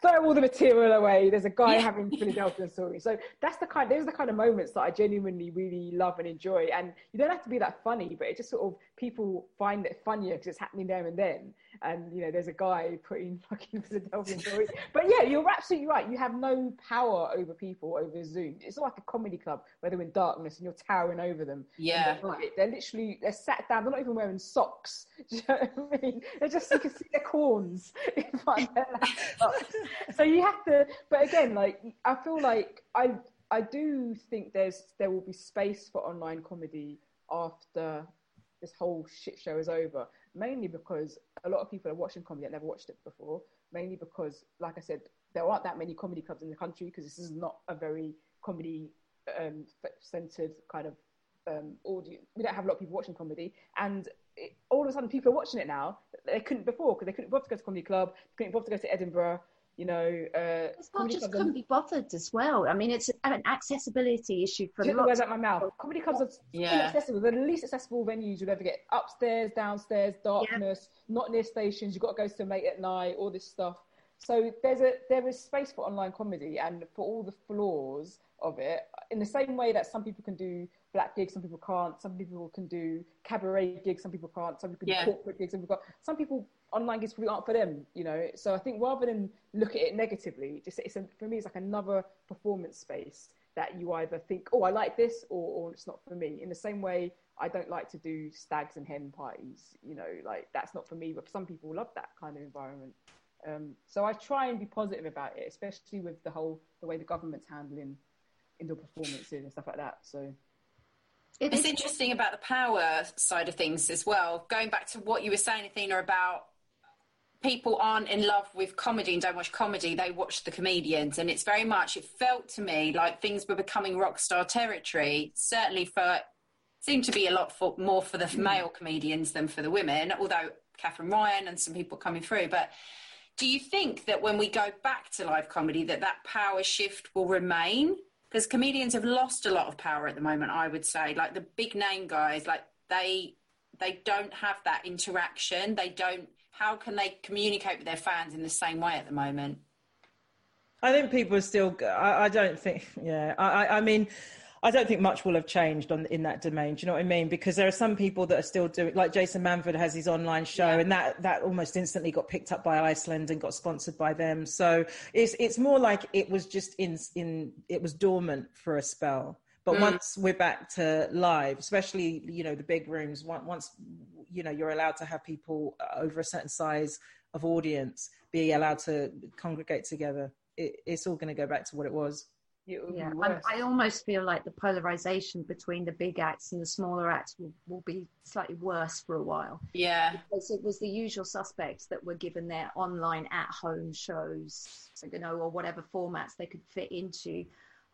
throw all the material away. There's a guy yeah. having Philadelphia story. So that's the kind. Those are the kind of moments that I genuinely really love and enjoy. And you don't have to be that funny, but it just sort of people find it funnier because it's happening there and then. And you know, there's a guy putting fucking Philadelphia story. but yeah, you're absolutely right. You have no power over people over Zoom. It's like a comedy club where they're in darkness and you're towering over them.
Yeah,
they're, they're, literally they're sat down. They're not even wearing socks. Do you know what I mean? They're just you can see their corns in front of their so you have to but again like i feel like i i do think there's there will be space for online comedy after this whole shit show is over mainly because a lot of people are watching comedy that never watched it before mainly because like i said there aren't that many comedy clubs in the country because this is not a very comedy um, centered kind of um, audience. We don't have a lot of people watching comedy and it, all of a sudden people are watching it now they couldn't before because they couldn't bother to go to comedy club they couldn't bother to go to edinburgh you know, uh,
it's not just couldn't be bothered as well. I mean, it's an accessibility issue for
lots. Words out my mouth. Comedy clubs are yeah. inaccessible. They're the least accessible venues you'll ever get. Upstairs, downstairs, darkness, yeah. not near stations. You've got to go to late at night. All this stuff. So there's a there is space for online comedy and for all the flaws of it. In the same way that some people can do black gigs, some people can't. Some people can do cabaret gigs, some people can't. Some people can yeah. do corporate gigs, some people can't. Some people online gigs probably aren't for them, you know. So I think rather than look at it negatively, just it's a, for me, it's like another performance space that you either think, oh, I like this, or, or it's not for me. In the same way, I don't like to do stags and hen parties, you know, like that's not for me. But some people love that kind of environment. Um, so I try and be positive about it, especially with the whole the way the government's handling indoor performances and stuff like that. So
it's interesting about the power side of things as well. Going back to what you were saying, Athena, about people aren't in love with comedy and don't watch comedy, they watch the comedians. And it's very much, it felt to me like things were becoming rock star territory, certainly for, seemed to be a lot for, more for the mm. male comedians than for the women, although Katherine Ryan and some people coming through. But do you think that when we go back to live comedy, that that power shift will remain? Because comedians have lost a lot of power at the moment, I would say. Like the big name guys, like they they don't have that interaction. They don't how can they communicate with their fans in the same way at the moment?
I think people are still. I, I don't think. Yeah, I, I mean, I don't think much will have changed on in that domain. Do you know what I mean? Because there are some people that are still doing, like Jason Manford has his online show, yeah. and that that almost instantly got picked up by Iceland and got sponsored by them. So it's it's more like it was just in in it was dormant for a spell. But mm. once we're back to live, especially you know the big rooms, once you know you're allowed to have people over a certain size of audience be allowed to congregate together, it, it's all going to go back to what it was.
Yeah, I, almost feel like the polarization between the big acts and the smaller acts will, will be slightly worse for a while.
Yeah,
because it was the usual suspects that were given their online at-home shows, you know, or whatever formats they could fit into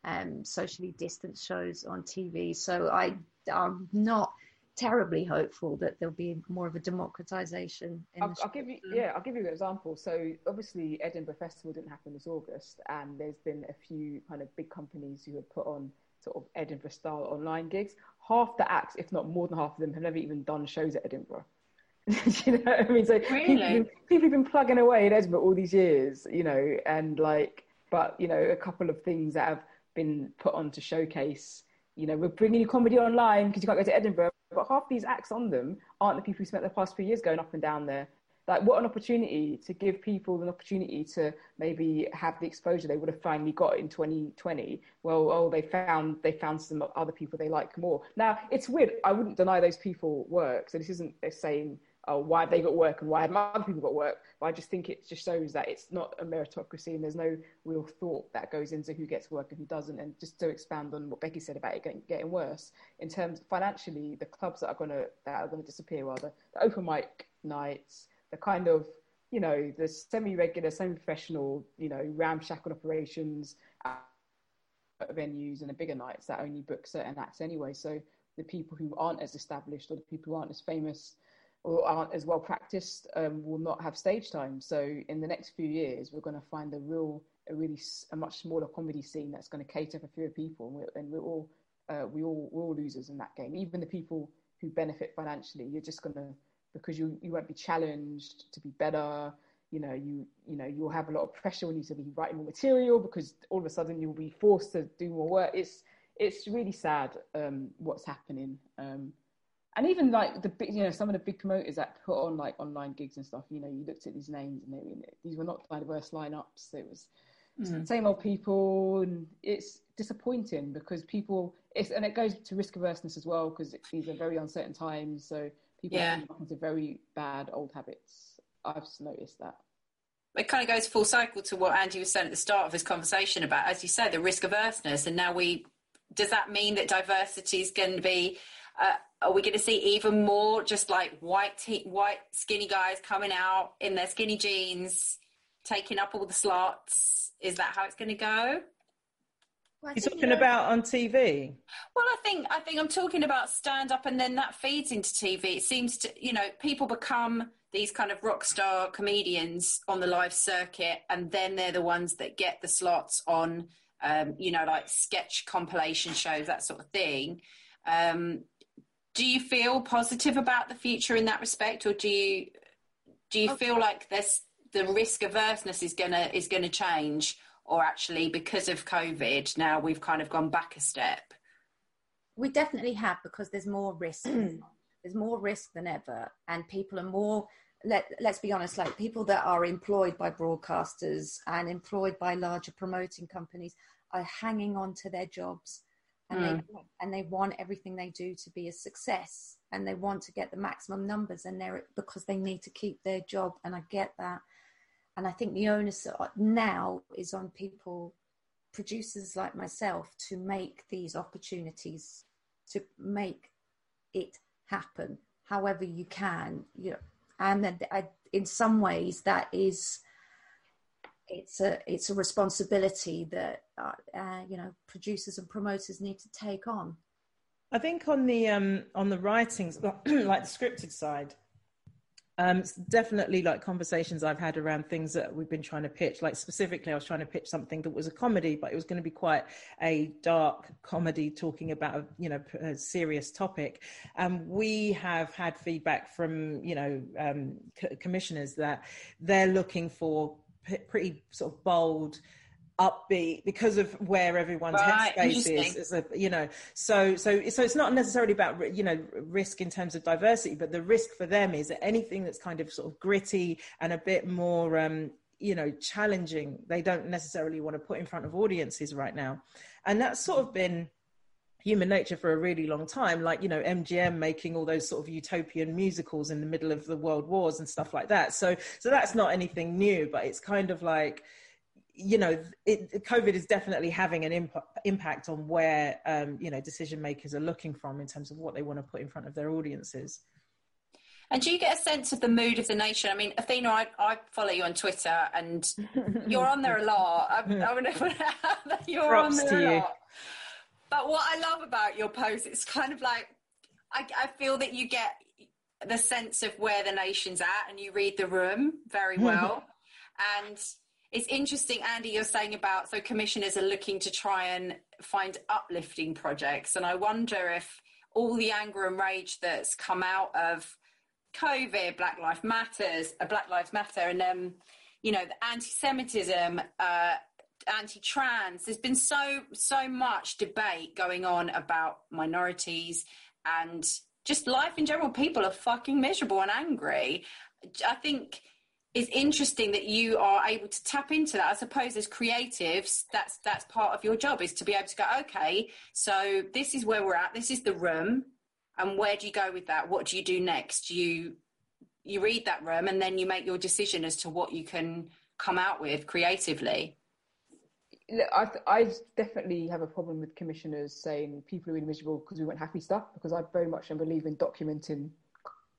um, socially distanced shows on TV. So I, I'm not terribly hopeful that there'll be more of a democratization.
I'll, I'll, give you, yeah, I'll give you an example. So obviously Edinburgh Festival didn't happen this August, and there's been a few kind of big companies who have put on sort of Edinburgh style online gigs. Half the acts, if not more than half of them, have never even done shows at Edinburgh. you know what I mean? So really? people, people have been plugging away in Edinburgh all these years, you know, and like, but you know, a couple of things that have been put on to showcase. You know, we're bringing you comedy online because you can't go to Edinburgh, but half these acts on them aren't the people who spent the past few years going up and down there. Like, what an opportunity to give people an opportunity to maybe have the exposure they would have finally got in 2020. Well, oh, they found they found some other people they like more. Now, it's weird. I wouldn't deny those people work. So this isn't saying oh, why have they got work and why have other people got work? But I just think it just shows that it's not a meritocracy and there's no real thought that goes into who gets work and who doesn't. And just to expand on what Becky said about it getting, getting worse, in terms financially, the clubs that are gonna that are gonna disappear, rather the open mic nights, the kind of you know, the semi-regular, semi-professional, you know, ramshackle operations venues and the bigger nights that only book certain acts anyway. So the people who aren't as established or the people who aren't as famous or aren't as well practiced um, will not have stage time. So in the next few years, we're going to find a real, a really, a much smaller comedy scene that's going to cater for fewer people, and we're, and we're all, uh, we all, we're all losers in that game. Even the people who benefit financially, you're just going to because you you won't be challenged to be better you know you you know you'll have a lot of pressure when you to be writing more material because all of a sudden you'll be forced to do more work it's it's really sad um, what's happening um, and even like the big you know some of the big promoters that put on like online gigs and stuff you know you looked at these names and they, these were not diverse lineups it was mm. same old people and it's disappointing because people it's and it goes to risk averseness as well because these are very uncertain times so people yeah. are into very bad old habits I've noticed that.
It kind of goes full cycle to what Andi was saying at the start of this conversation about, as you said, the risk averseness. And now we, does that mean that diversity is going to be, uh, are we going to see even more just like white, te- white skinny guys coming out in their skinny jeans, taking up all the slots? Is that how it's going to go?
Well, You're talking about on TV.
Well, I think I think I'm talking about stand up, and then that feeds into TV. It seems to, you know, people become these kind of rock star comedians on the live circuit, and then they're the ones that get the slots on, um, you know, like sketch compilation shows, that sort of thing. Um, do you feel positive about the future in that respect, or do you do you okay. feel like this the risk averseness is gonna is gonna change, or actually because of COVID now we've kind of gone back a step?
We definitely have because there's more risk. there's more risk than ever, and people are more let, let's be honest, like people that are employed by broadcasters and employed by larger promoting companies are hanging on to their jobs and, mm. they, and they want everything they do to be a success and they want to get the maximum numbers and they're because they need to keep their job. And I get that. And I think the onus now is on people, producers like myself, to make these opportunities, to make it happen however you can. You know, and that I, in some ways that is it's a it's a responsibility that uh, uh, you know producers and promoters need to take on.
I think on the um, on the writings, like the scripted side, um, definitely like conversations I've had around things that we've been trying to pitch. Like specifically, I was trying to pitch something that was a comedy, but it was going to be quite a dark comedy talking about a, you know a serious topic. Um, we have had feedback from you know um, commissioners that they're looking for p- pretty sort of bold upbeat because of where everyone's right, headspace is, is a, you know. So so so it's not necessarily about you know risk in terms of diversity but the risk for them is that anything that's kind of sort of gritty and a bit more um you know challenging they don't necessarily want to put in front of audiences right now. And that's sort of been human nature for a really long time like you know mgm making all those sort of utopian musicals in the middle of the world wars and stuff like that so so that's not anything new but it's kind of like you know, it, COVID is definitely having an imp- impact on where um, you know decision makers are looking from in terms of what they want to put in front of their audiences.
And do you get a sense of the mood of the nation? I mean, Athena, I, I follow you on Twitter, and you're on there a lot. I'm, I'm gonna you're Props on there a you. lot. But what I love about your post, it's kind of like I, I feel that you get the sense of where the nation's at, and you read the room very well, and it's interesting, Andi, you're saying about so commissioners are looking to try and find uplifting projects. And I wonder if all the anger and rage that's come out of COVID, Black Lives Matters, uh, Black Lives Matter, and um, you know, the anti-Semitism, uh, anti-trans. There's been so so much debate going on about minorities and just life in general. People are fucking miserable and angry. I think it's interesting that you are able to tap into that. I suppose as creatives, that's that's part of your job is to be able to go, okay, so this is where we're at. This is the room, and where do you go with that? What do you do next? You you read that room, and then you make your decision as to what you can come out with creatively.
I, I definitely have a problem with commissioners saying people are really miserable because we want happy stuff because I very much believe in documenting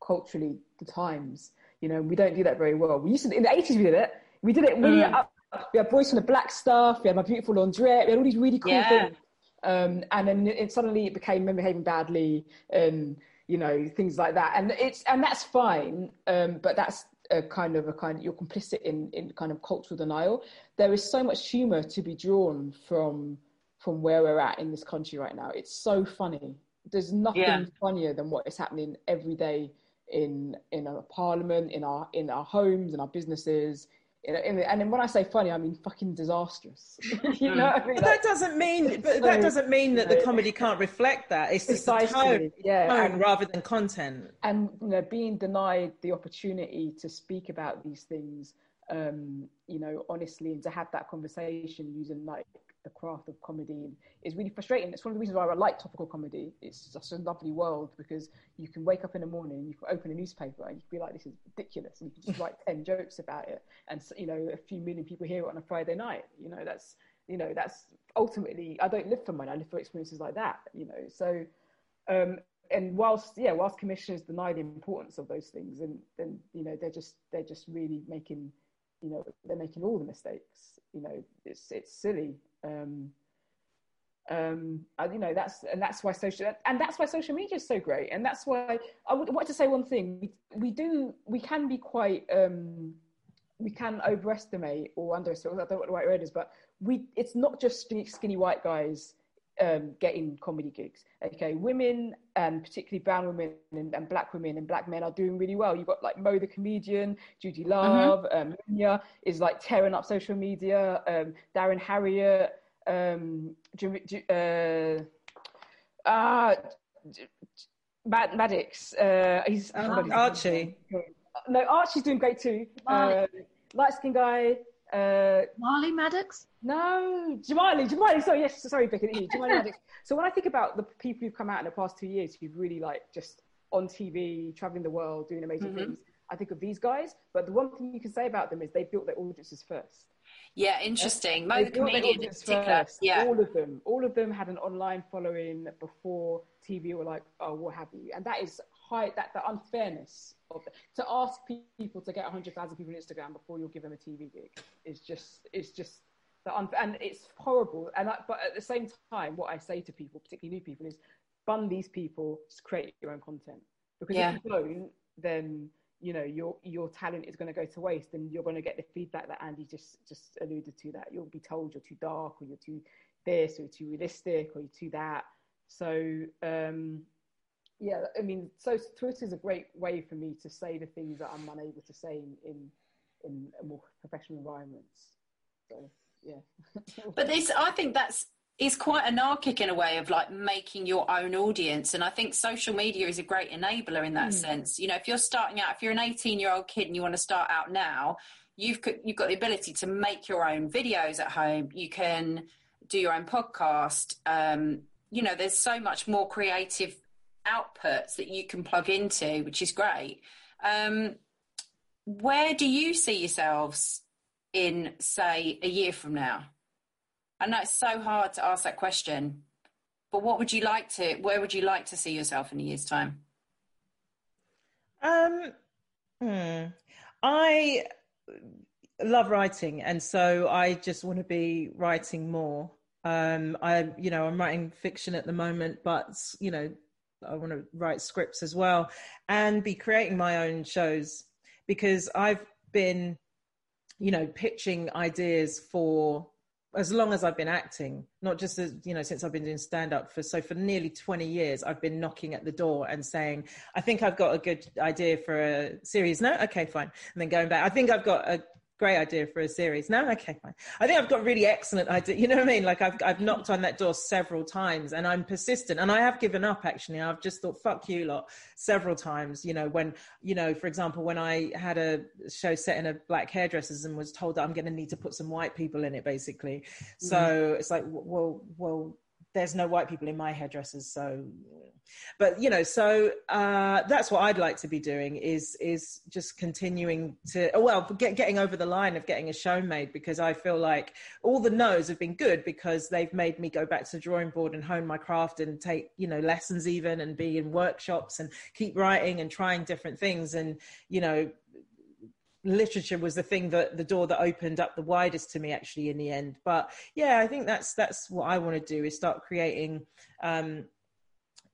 culturally the times You know, we don't do that very well. We used to in the eighties we did it. We did it really mm. up. We had boys from the black stuff. We had my beautiful laundrette. We had all these really cool yeah. things. Um, and then it, suddenly it became men behaving badly and you know things like that. And it's and that's fine. Um, but that's a kind of a kind you're complicit in in kind of cultural denial. There is so much humour to be drawn from from where we're at in this country right now. It's so funny. There's nothing yeah. funnier than what is happening every day in in our parliament, in our in our homes, in our businesses, in, in and then when I say funny, I mean fucking disastrous. you know, I mean?
like, that doesn't mean, but so, that doesn't mean that the comedy can't reflect that. It's just the tone, yeah, tone and, rather than content.
And you know, being denied the opportunity to speak about these things, um, you know, honestly, and to have that conversation using like the craft of comedy is really frustrating. It's one of the reasons why I like topical comedy. It's just a lovely world because you can wake up in the morning, and you can open a newspaper, and you can be like, "This is ridiculous," and you can just write ten jokes about it, and you know, a few million people hear it on a Friday night. You know, that's you know, that's ultimately. I don't live for money. I live for experiences like that. You know, so. Um, and whilst yeah, whilst commissioners deny the importance of those things, and then you know they're just they're just really making you know they're making all the mistakes you know it's it's silly um, um, you know that's and that's why social and that's why social media is so great. And that's why I would want to say one thing. We, we do we can be quite um, we can overestimate or underestimate I don't know what the right word is but we it's not just skinny, skinny white guys um, getting comedy gigs. Okay, women and particularly brown women and, and, black women and black men are doing really well. You've got like Mo the comedian, Judi mm-hmm. Love, mm-hmm. um, is like tearing up social media. Um, Darren Harriott, um, uh, uh, Mad- Maddix. Uh, he's
oh, Archie.
No, Archie's doing great too. Uh, light skinned guy. Uh,
Marley Maddix?
No, Jamali, Jamali. Sorry, yes, sorry, Vicky. Jamali Maddix. So when I think about the people who've come out in the past two years who've really like just on TV, traveling the world, doing amazing mm-hmm. things, I think of these guys. But the one thing you can say about them is they built their audiences first.
Yeah, interesting. Mo the comedian in particular. First. Yeah,
all of them, all of them had an online following before TV were like, oh, what have you, and that is high. That the unfairness of to ask people to get hundred thousand people on Instagram before you'll give them a TV gig is just is just the un- and it's horrible. And I, but at the same time, what I say to people, particularly new people, is fund these people, just create your own content because yeah. if you don't, then you know your your talent is going to go to waste and you're going to get the feedback that Andi just just alluded to that you'll be told you're too dark or you're too this or you're too realistic or you're too that so um yeah i mean so twitter is a great way for me to say the things that i'm unable to say in in, in more professional environments so yeah.
But this i think that's is quite anarchic in a way of like making your own audience and i think social media is a great enabler in that mm. sense. You know if you're starting out if you're an 18 year old kid and you want to start out now you've you've got the ability to make your own videos at home. You can do your own podcast. Um, you know there's so much more creative outputs that you can plug into which is great um, where do you see yourselves in say a year from now I know it's so hard to ask that question, but what would you like to? Where would you like to see yourself in a year's time?
Um, hmm. I love writing, and so I just want to be writing more. Um, I, you know, I'm writing fiction at the moment, but you know, I want to write scripts as well, and be creating my own shows because I've been, you know, pitching ideas for as long as I've been acting, not just as, you know, since I've been doing stand up for so for nearly 20 years, I've been knocking at the door and saying, I think I've got a good idea for a series. No, okay, fine. And then going back, I think I've got a great idea for a series. No, okay, fine. I think I've got really excellent idea. You know what I mean? Like I've I've knocked on that door several times, and I'm persistent. And I have given up. Actually, I've just thought, "Fuck you lot," several times. You know, when you know, for example, when I had a show set in a black hairdressers and was told that I'm going to need to put some white people in it, basically. So mm-hmm. it's like, well, well, there's no white people in my hairdressers so but you know so uh, that's what i'd like to be doing is is just continuing to well get, getting over the line of getting a show made because i feel like all the no's have been good because they've made me go back to the drawing board and hone my craft and take you know lessons even and be in workshops and keep writing and trying different things. And you know literature was the thing that the door that opened up the widest to me actually in the end. But yeah i think that's that's what i want to do is start creating um,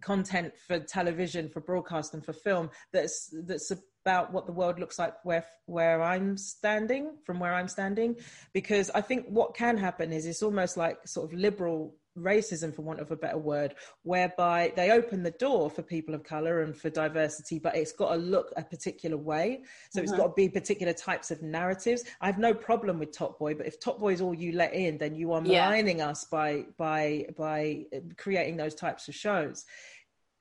content for television for broadcast and for film that's that's about what the world looks like where where i'm standing from where i'm standing. Because i think what can happen is it's almost like sort of liberal racism, for want of a better word, whereby they open the door for people of color and for diversity, but it's got to look a particular way. So mm-hmm. it's got to be particular types of narratives. I have no problem with Top Boy, but if Top Boy is all you let in, then you are maligning yeah. us by by by creating those types of shows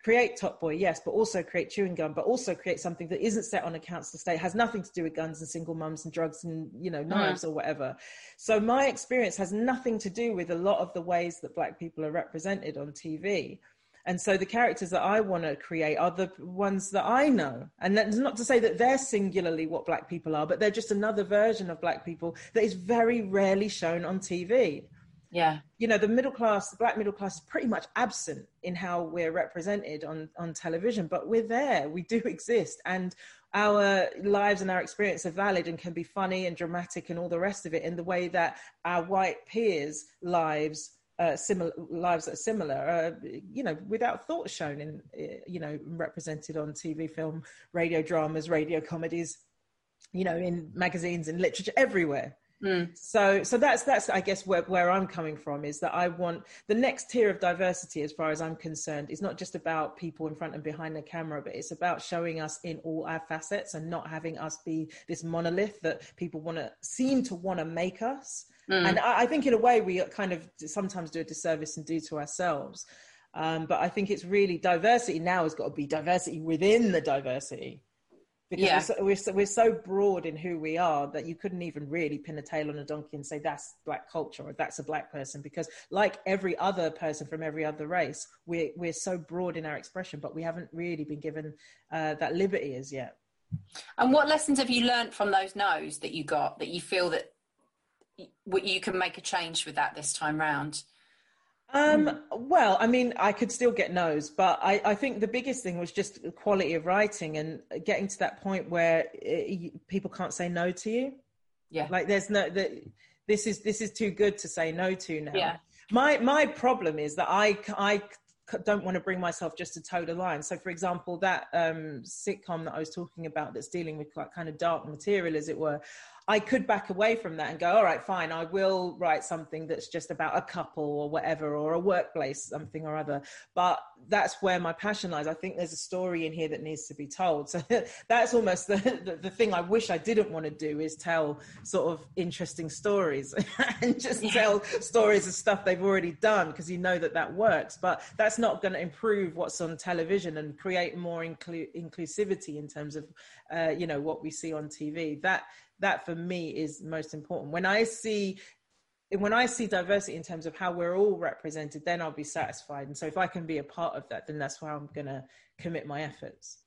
create Top Boy, yes, but also create Chewing Gum, but also create something that isn't set on a council estate, has nothing to do with guns and single mums and drugs and, you know, knives mm. or whatever. So my experience has nothing to do with a lot of the ways that black people are represented on TV. And so the characters that I want to create are the ones that I know. And that's not to say that they're singularly what black people are, but they're just another version of black people that is very rarely shown on TV.
Yeah.
You know, the middle class, the black middle class is pretty much absent in how we're represented on, on television, but we're there. We do exist. And our lives and our experience are valid and can be funny and dramatic and all the rest of it in the way that our white peers' lives uh, similar lives that are similar, uh, you know, without thought shown in, uh, you know, represented on TV, film, radio dramas, radio comedies, you know, in magazines and literature, everywhere. Mm. So, so that's that's I guess where where I'm coming from is that I want the next tier of diversity, as far as I'm concerned, is not just about people in front and behind the camera, but it's about showing us in all our facets and not having us be this monolith that people want to seem to want to make us. Mm. And I, I, think in a way we kind of sometimes do a disservice and do to ourselves. Um, but I think it's really diversity now has got to be diversity within the diversity because yeah. we're, so, we're, so, we're so broad in who we are that you couldn't even really pin a tail on a donkey and say that's black culture or that's a black person because like every other person from every other race we're, we're so broad in our expression but we haven't really been given uh, that liberty as yet
and what lessons have you learned from those no's that you got that you feel that you can make a change with that this time round
um, well, I mean, I could still get no's, but I, I think the biggest thing was just the quality of writing and getting to that point where it, people can't say no to you.
Yeah.
Like there's no, the, this is, this is too good to say no to now.
Yeah.
My, my problem is that I, I don't want to bring myself just to toe the line. So, for example, that um, sitcom that I was talking about that's dealing with like kind of dark material, as it were, I could back away from that and go, all right, fine, I will write something that's just about a couple or whatever, or a workplace, something or other. But that's where my passion lies. I think there's a story in here that needs to be told. So that's almost the, the, the thing I wish I didn't want to do is tell sort of interesting stories and just yeah. tell stories of stuff they've already done because you know that that works. But that's not going to improve what's on television and create more inclu- inclusivity in terms of, uh, you know, what we see on TV. That that for me is most important. When I see when I see diversity in terms of how we're all represented, then I'll be satisfied. And so if I can be a part of that, then that's where I'm going to commit my efforts.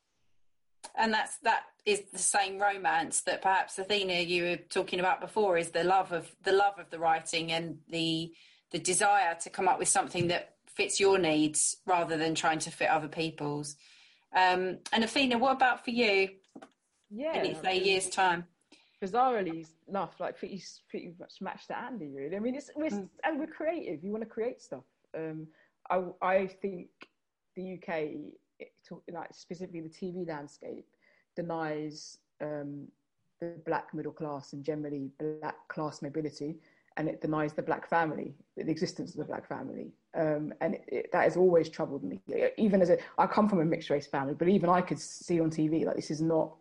And that's that is the same romance that perhaps Athena you were talking about before is the love of the love of the writing and the the desire to come up with something that fits your needs rather than trying to fit other people's. Um, and Athena, what about for you?
Yeah,
in say years time
bizarrely enough, like pretty pretty much matched to Andi. Really, I mean, it's we're, mm. and we're creative. You want to create stuff. Um, I I think the UK, it, like specifically the TV landscape, denies um, the black middle class and generally black class mobility, and it denies the black family, the existence of the black family. Um, and it, it, that has always troubled me. Even as a, I come from a mixed race family, but even I could see on TV like this is not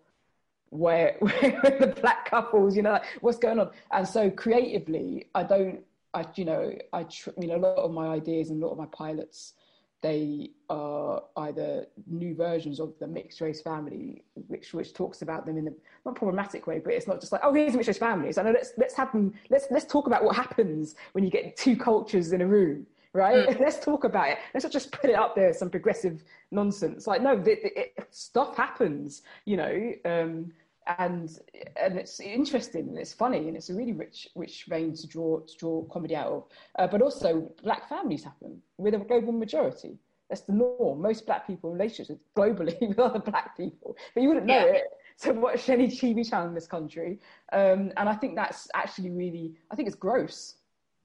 where, where the black couples, you know, like, what's going on? And so creatively, I don't, I, you know, I, tr- you know, a lot of my ideas and a lot of my pilots, they are either new versions of the mixed race family, which which talks about them in a not problematic way, but it's not just like, oh, here's a mixed race family. So no, let's let's have them. Let's let's talk about what happens when you get two cultures in a room, right? Mm. Let's talk about it. Let's not just put it up there as some progressive nonsense. Like no, it, it, stuff happens, you know. Um, and and it's interesting and it's funny and it's a really rich rich vein to draw to draw comedy out of. Uh, but also, black families happen with a global majority. That's the norm. Most black people in relationships globally with other black people, but you wouldn't know yeah. it to watch any TV channel in this country. Um, and I think that's actually really, I think it's gross.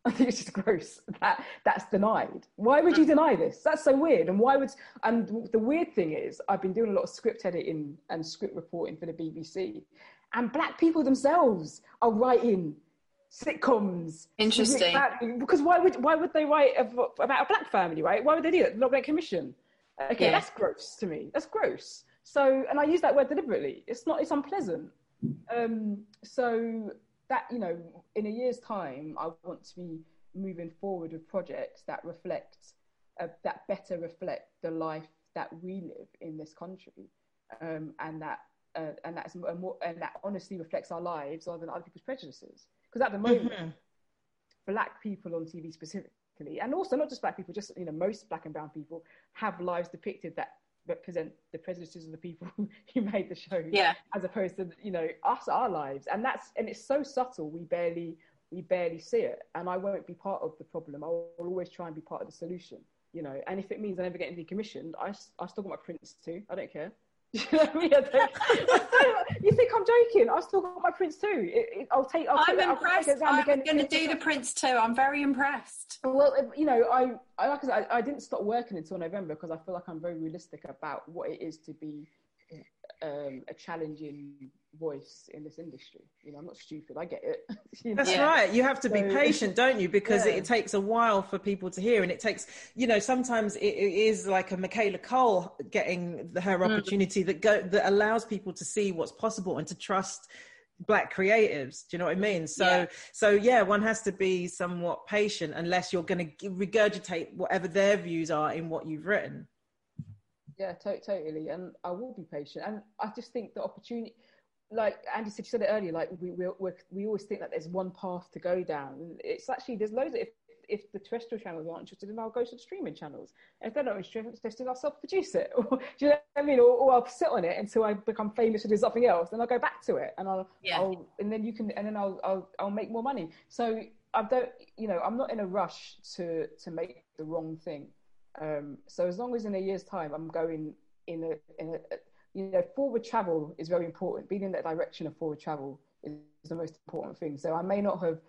I think it's just gross that that's denied. Why would you deny this? That's so weird. And why would, and the weird thing is, I've been doing a lot of script editing and script reporting for the BBC, and black people themselves are writing sitcoms.
Interesting.
because why would why would they write about a black family, right? Why would they do that? Not get commission. Okay, yeah. that's gross to me. That's gross. So, and I use that word deliberately. It's not. It's unpleasant. Um, so that you know, in a year's time, I want to be moving forward with projects that reflect, uh, that better reflect the life that we live in this country, um, and that uh, and that's more, and that honestly reflects our lives rather than other people's prejudices. Because at the moment, mm-hmm. black people on TV specifically, and also not just black people, just you know most black and brown people have lives depicted that represent the prejudices of the people who made the show,
yeah.
as opposed to you know us, our lives, and that's and it's so subtle we barely we barely see it. And I won't be part of the problem. I will always try and be part of the solution. You know, and if it means I never get anything commissioned, I I still got my PRINCE 2. I don't care. you, know I mean? you think I'm joking? I've still got my PRINCE 2. It, it, I'll take. I'll
I'm impressed. I'm going to do the PRINCE 2. I'm very impressed.
Well, you know, I, I like I, said, I, I didn't stop working until November because I feel like I'm very realistic about what it is to be um, a challenging voice in this industry. You know, I'm not stupid. I get it.
That's yeah. right. You have to be patient, don't you? Because yeah. it, it, takes a while for people to hear, and it takes, you know, sometimes it, it is like a Michaela Coel getting her mm. opportunity mm. that go that allows people to see what's possible and to trust black creatives do you know what i mean so yeah. so yeah one has to be somewhat patient unless you're going to regurgitate whatever their views are in what you've written
yeah, to- totally. And I will be patient. And I just think the opportunity, like Andi said, you said it earlier, like we we we always think that there's one path to go down. It's actually there's loads of if if the terrestrial channels aren't interested, then I'll go to the streaming channels. And if they're not interested, I'll self-produce it. do you know what I mean? Or, or, I'll sit on it until I become famous or do something else. Then I'll go back to it, and I'll, yeah. I'll and then you can, and then I'll, I'll, I'll make more money. So I don't, you know, I'm not in a rush to to make the wrong thing. Um, so as long as in a year's time I'm going in a, in a, you know, forward travel is very important. Being in that direction of forward travel is the most important thing. So I may not have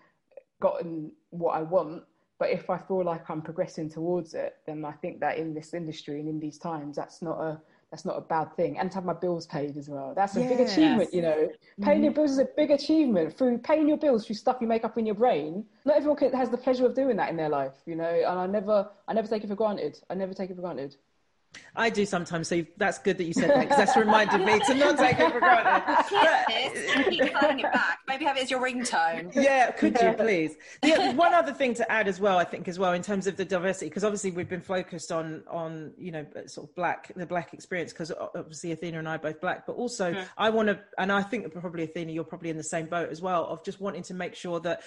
gotten what I want, but if I feel like I'm progressing towards it, then I think that in this industry and in these times, that's not a that's not a bad thing. And to have my bills paid as well. That's a yes. big achievement, you know. Paying mm-hmm. your bills is a big achievement through paying your bills through stuff you make up in your brain. Not everyone has the pleasure of doing that in their life, you know. And I never, I never take it for granted. I never take it for granted.
I do sometimes, so that's good that you said that because that's reminded me to not take it for granted.
But, keep calling it back. Maybe have it as your ringtone.
Yeah, could you please? The, one other thing to add as well, I think as well in terms of the diversity, because obviously we've been focused on on you know sort of black the black experience because obviously Athena and I are both black, but also mm. I want to, and I think probably Athena, you're probably in the same boat as well of just wanting to make sure that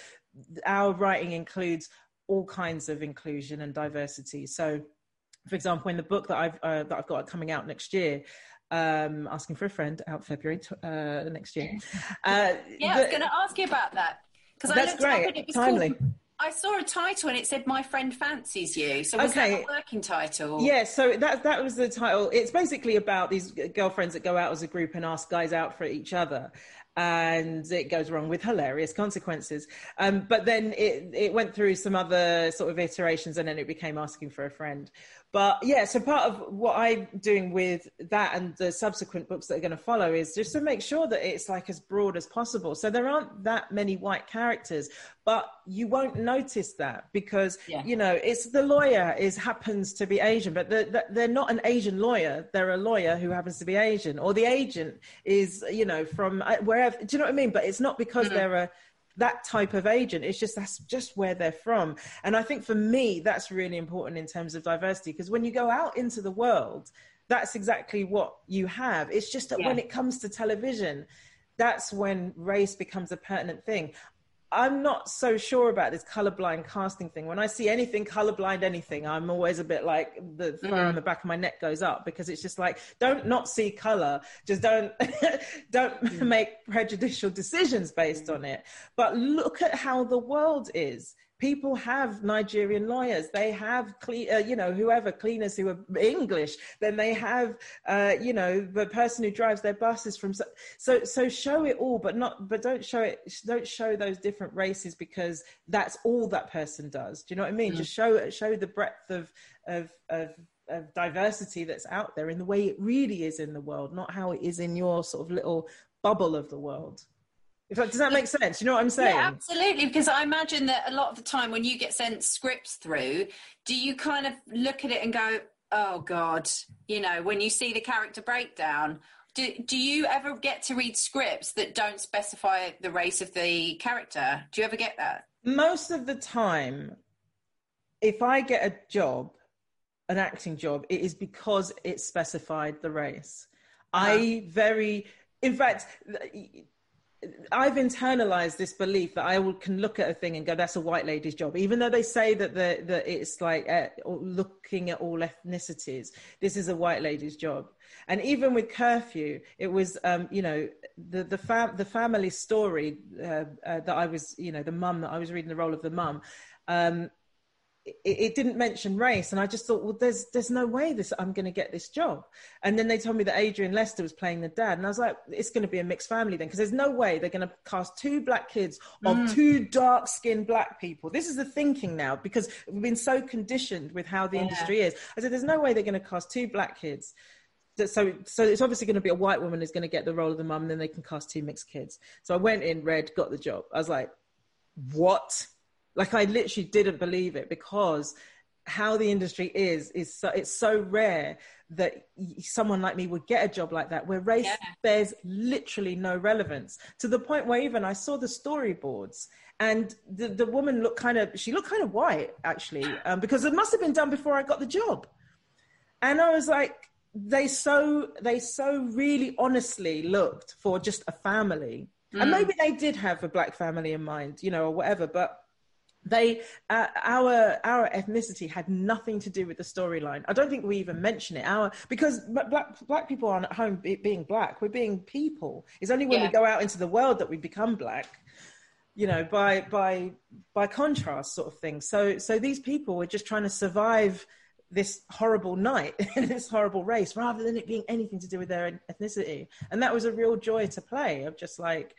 our writing includes all kinds of inclusion and diversity. So for example, in the book that I've uh, that I've got coming out next year, um, asking for a friend out February uh, next year.
Uh, yeah, the, I was going to ask you about that because I looked great. up and it was Timely. Called, I saw a title and it said "My friend fancies you." So was okay. that a working title?
Yeah, so that that was the title. It's basically about these girlfriends that go out as a group and ask guys out for each other and it goes wrong with hilarious consequences. Um, but then it, it went through some other sort of iterations and then it became asking for a friend. But yeah, so part of what I'm doing with that and the subsequent books that are going to follow is just to make sure that it's like as broad as possible. So there aren't that many white characters, but you won't notice that because yeah. you know it's the lawyer is happens to be Asian, but they're, they're not an Asian lawyer. They're a lawyer who happens to be Asian, or the agent is you know from uh, wherever. Do you know what I mean? But it's not because mm-hmm. they're a that type of agent. It's just that's just where they're from. And I think for me, that's really important in terms of diversity because when you go out into the world, that's exactly what you have. It's just that yeah. when it comes to television, that's when race becomes a pertinent thing. I'm not so sure about this colorblind casting thing. When I see anything colorblind, anything, I'm always a bit like the fur mm. on the back of my neck goes up because it's just like, don't not see color. Just don't, don't mm. make prejudicial decisions based mm. on it. But look at how the world is people have Nigerian lawyers. They have, cle- uh, you know, whoever cleaners who are English. Then they have, uh, you know, the person who drives their buses from. So, so, so show it all, but not, but don't show it. Don't show those different races because that's all that person does. Do you know what I mean? Mm. Just show show the breadth of of of of diversity that's out there in the way it really is in the world, not how it is in your sort of little bubble of the world. Does that make sense? You know what I'm saying?
Yeah, absolutely. Because I imagine that a lot of the time when you get sent scripts through, do you kind of look at it and go, "Oh God," you know, when you see the character breakdown? Do, do you ever get to read scripts that don't specify the race of the character? Do you ever get that?
Most of the time, if I get a job, an acting job, it is because it specified the race. Uh-huh. I very, in fact, I've internalized this belief that I can look at a thing and go, "That's a white lady's job," even though they say that the, that it's like uh, looking at all ethnicities. This is a white lady's job, and even with curfew, it was, um, you know, the the, fam- the family story uh, uh, that I was, you know, the mum that I was reading the role of the mum. Um, it, it, didn't mention race, and I just thought, well, there's there's no way this I'm going to get this job. And then they told me that Adrian Lester was playing the dad, and I was like, it's going to be a mixed family then, because there's no way they're going to cast two black kids of mm. two dark skinned black people. This is the thinking now because we've been so conditioned with how the yeah. industry is. I said, there's no way they're going to cast two black kids. So, so it's obviously going to be a white woman who's going to get the role of the mum, and then they can cast two mixed kids. So I went in, read, got the job. I was like, what? Like I literally didn't believe it because how the industry is is so it's so rare that someone like me would get a job like that where race yeah. bears literally no relevance to the point where even I saw the storyboards and the, the woman looked kind of she looked kind of white actually um, because it must have been done before I got the job and I was like they so they so really honestly looked for just a family mm. and maybe they did have a black family in mind you know or whatever but they uh, our our ethnicity had nothing to do with the storyline. I don't think we even mention it. Our because black black people aren't at home be, being black. We're being people. It's only when yeah. we go out into the world that we become black you know by by by contrast sort of thing. So so these people were just trying to survive this horrible night in this horrible race rather than it being anything to do with their ethnicity. And that was a real joy to play of just like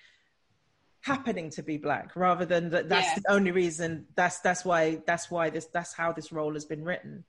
happening to be black rather than that that's yeah. the only reason that's that's why that's why this that's how this role has been written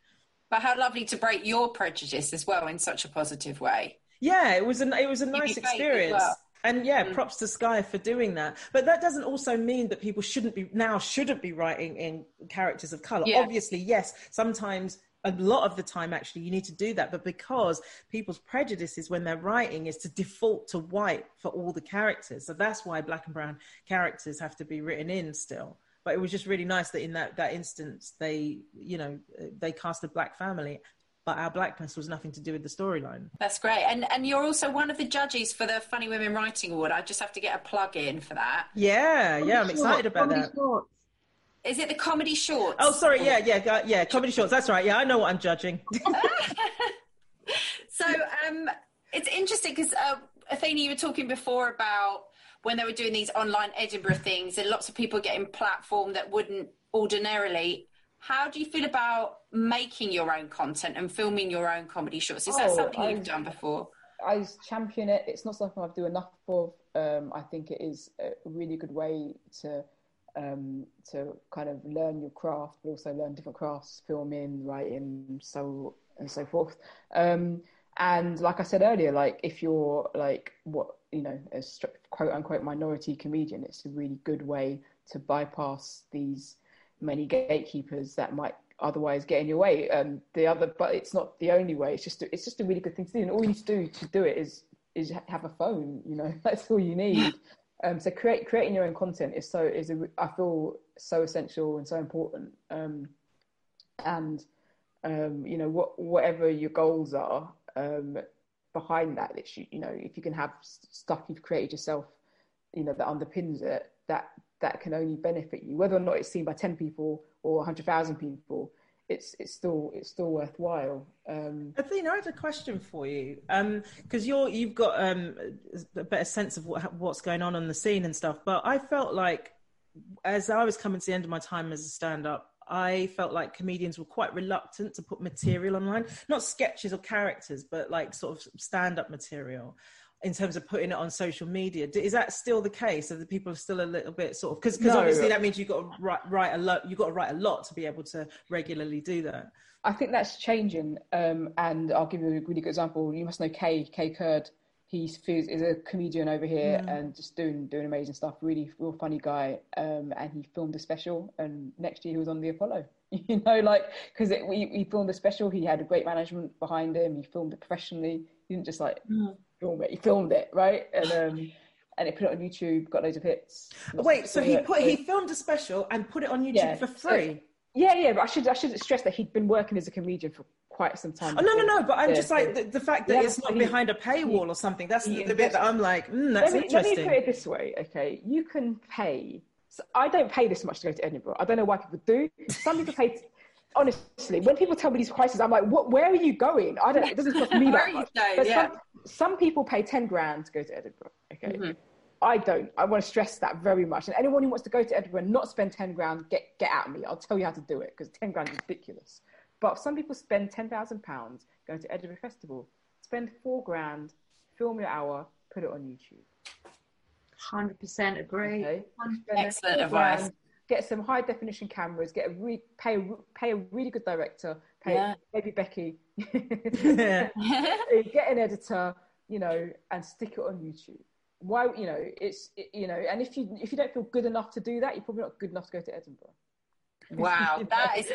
but how lovely to break your prejudice as well in such a positive way
yeah it was an it was a nice experience and yeah mm. props to sky for doing that but that doesn't also mean that people shouldn't be now shouldn't be writing in characters of color yeah. obviously yes sometimes a lot of the time actually you need to do that but because people's prejudices when they're writing is to default to white for all the characters so that's why black and brown characters have to be written in still but it was just really nice that in that that instance they you know they cast a black family but our blackness was nothing to do with the storyline.
That's great, and and you're also one of the judges for the Funny Women Writing Award. I just have to get a plug in for that.
Yeah, yeah, I'm excited about that.
Is it the comedy shorts?
Oh, sorry. Yeah, yeah, yeah. Comedy shorts. That's right. Yeah, I know what I'm judging.
so um, it's interesting because uh, Athena, you were talking before about when they were doing these online Edinburgh things, and lots of people getting platform that wouldn't ordinarily. How do you feel about making your own content and filming your own comedy shorts? Is oh, that something you've done before?
I champion it. It's not something I've do enough of. Um, I think it is a really good way to um, to kind of learn your craft, but also learn different crafts, filming, writing, so and so forth. Um, and like I said earlier, like if you're like what you know, a quote unquote minority comedian, it's a really good way to bypass these many gatekeepers that might otherwise get in your way. Um, the other, but it's not the only way. It's just it's just a really good thing to do, and all you need to do to do it is is have a phone. You know, that's all you need. Um, so create, creating your own content is so is a, I feel so essential and so important. Um, and um, you know what whatever your goals are um, behind that, it's, you know if you can have stuff you've created yourself, you know that underpins it, that that can only benefit you, whether or not it's seen by ten people or hundred thousand people it's it's still it's still worthwhile. Um,
Athena, I had a question for you because um, you're you've got um, a better sense of what what's going on on the scene and stuff. But I felt like as I was coming to the end of my time as a stand-up, I felt like comedians were quite reluctant to put material online, not sketches or characters, but like sort of stand-up material in terms of putting it on social media. Is that still the case? Are the people still a little bit sort of because because no. obviously that means you've got to write, write a lot. You've got to write a lot to be able to regularly do that.
I think that's changing, um, and I'll give you a really good example. You must know Kae Kae Kurd. He is a comedian over here mm. and just doing doing amazing stuff. Really, real funny guy. Um, and he filmed a special, and next year he was on the Apollo. You know, like because he, he filmed a special. He had a great management behind him. He filmed it professionally. He didn't just like mm. Film it. He filmed it right, and um, and he put it on YouTube. Got loads of hits.
Wait, so he put he filmed a special and put it on YouTube yeah, for free. So,
yeah, yeah, but I should I should stress that he'd been working as a comedian for quite some time.
Oh, no, no, no. But I'm just like the, the fact that yeah, it's not he, behind a paywall or something. That's the, the bit that I'm like, mm, that's let me, interesting.
Let me put it this way, okay? You can pay. So I don't pay this much to go to Edinburgh. I don't know why people do. Some people pay. Honestly, when people tell me these prices, I'm like, what? Where are you going? I don't. It doesn't cost me that much. But yeah. some, some people pay ten grand to go to Edinburgh. Okay. Mm-hmm. I don't. I want to stress that very much. And anyone who wants to go to Edinburgh and not spend 10 grand, get, get at me. I'll tell you how to do it because 10 grand is ridiculous. But some people spend £10,000 going to Edinburgh Festival. Spend four grand, film your hour, put it on YouTube.
100% agree. Okay?
Excellent advice.
Get some high definition cameras, get a re- pay, a, pay a really good director, pay yeah. maybe Becky, get an editor, you know, and stick it on YouTube. Why you know it's you know and if you if you don't feel good enough to do that you're probably not good enough to go to edinburgh
wow that is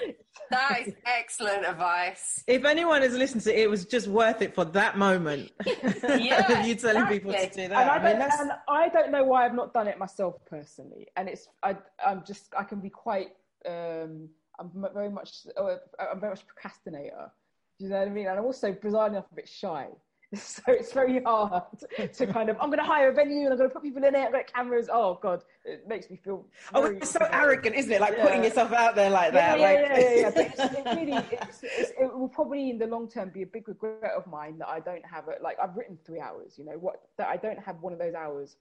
that is excellent advice.
If anyone has listened to it it was just worth it for that moment. Yeah you telling exactly. people to do that.
And I, I mean, and I don't know why I've not done it myself personally. And it's I, I'm just I can be quite um I'm very much I'm very much procrastinator. Do you know what I mean? And I'm also bizarrely enough a bit shy So it's very hard to kind of, I'm going to hire a venue and I'm going to put people in it, I've got cameras. Oh, God, it makes me feel.
Oh, it's so arrogant, isn't it? Like yeah. putting yourself out there like that.
Yeah,
like...
yeah, yeah, yeah. But it's, it really, it's, it's, it will probably in the long term be a big regret of mine that I don't have it. Like, I've written three hours, you know, what, that I don't have one of those hours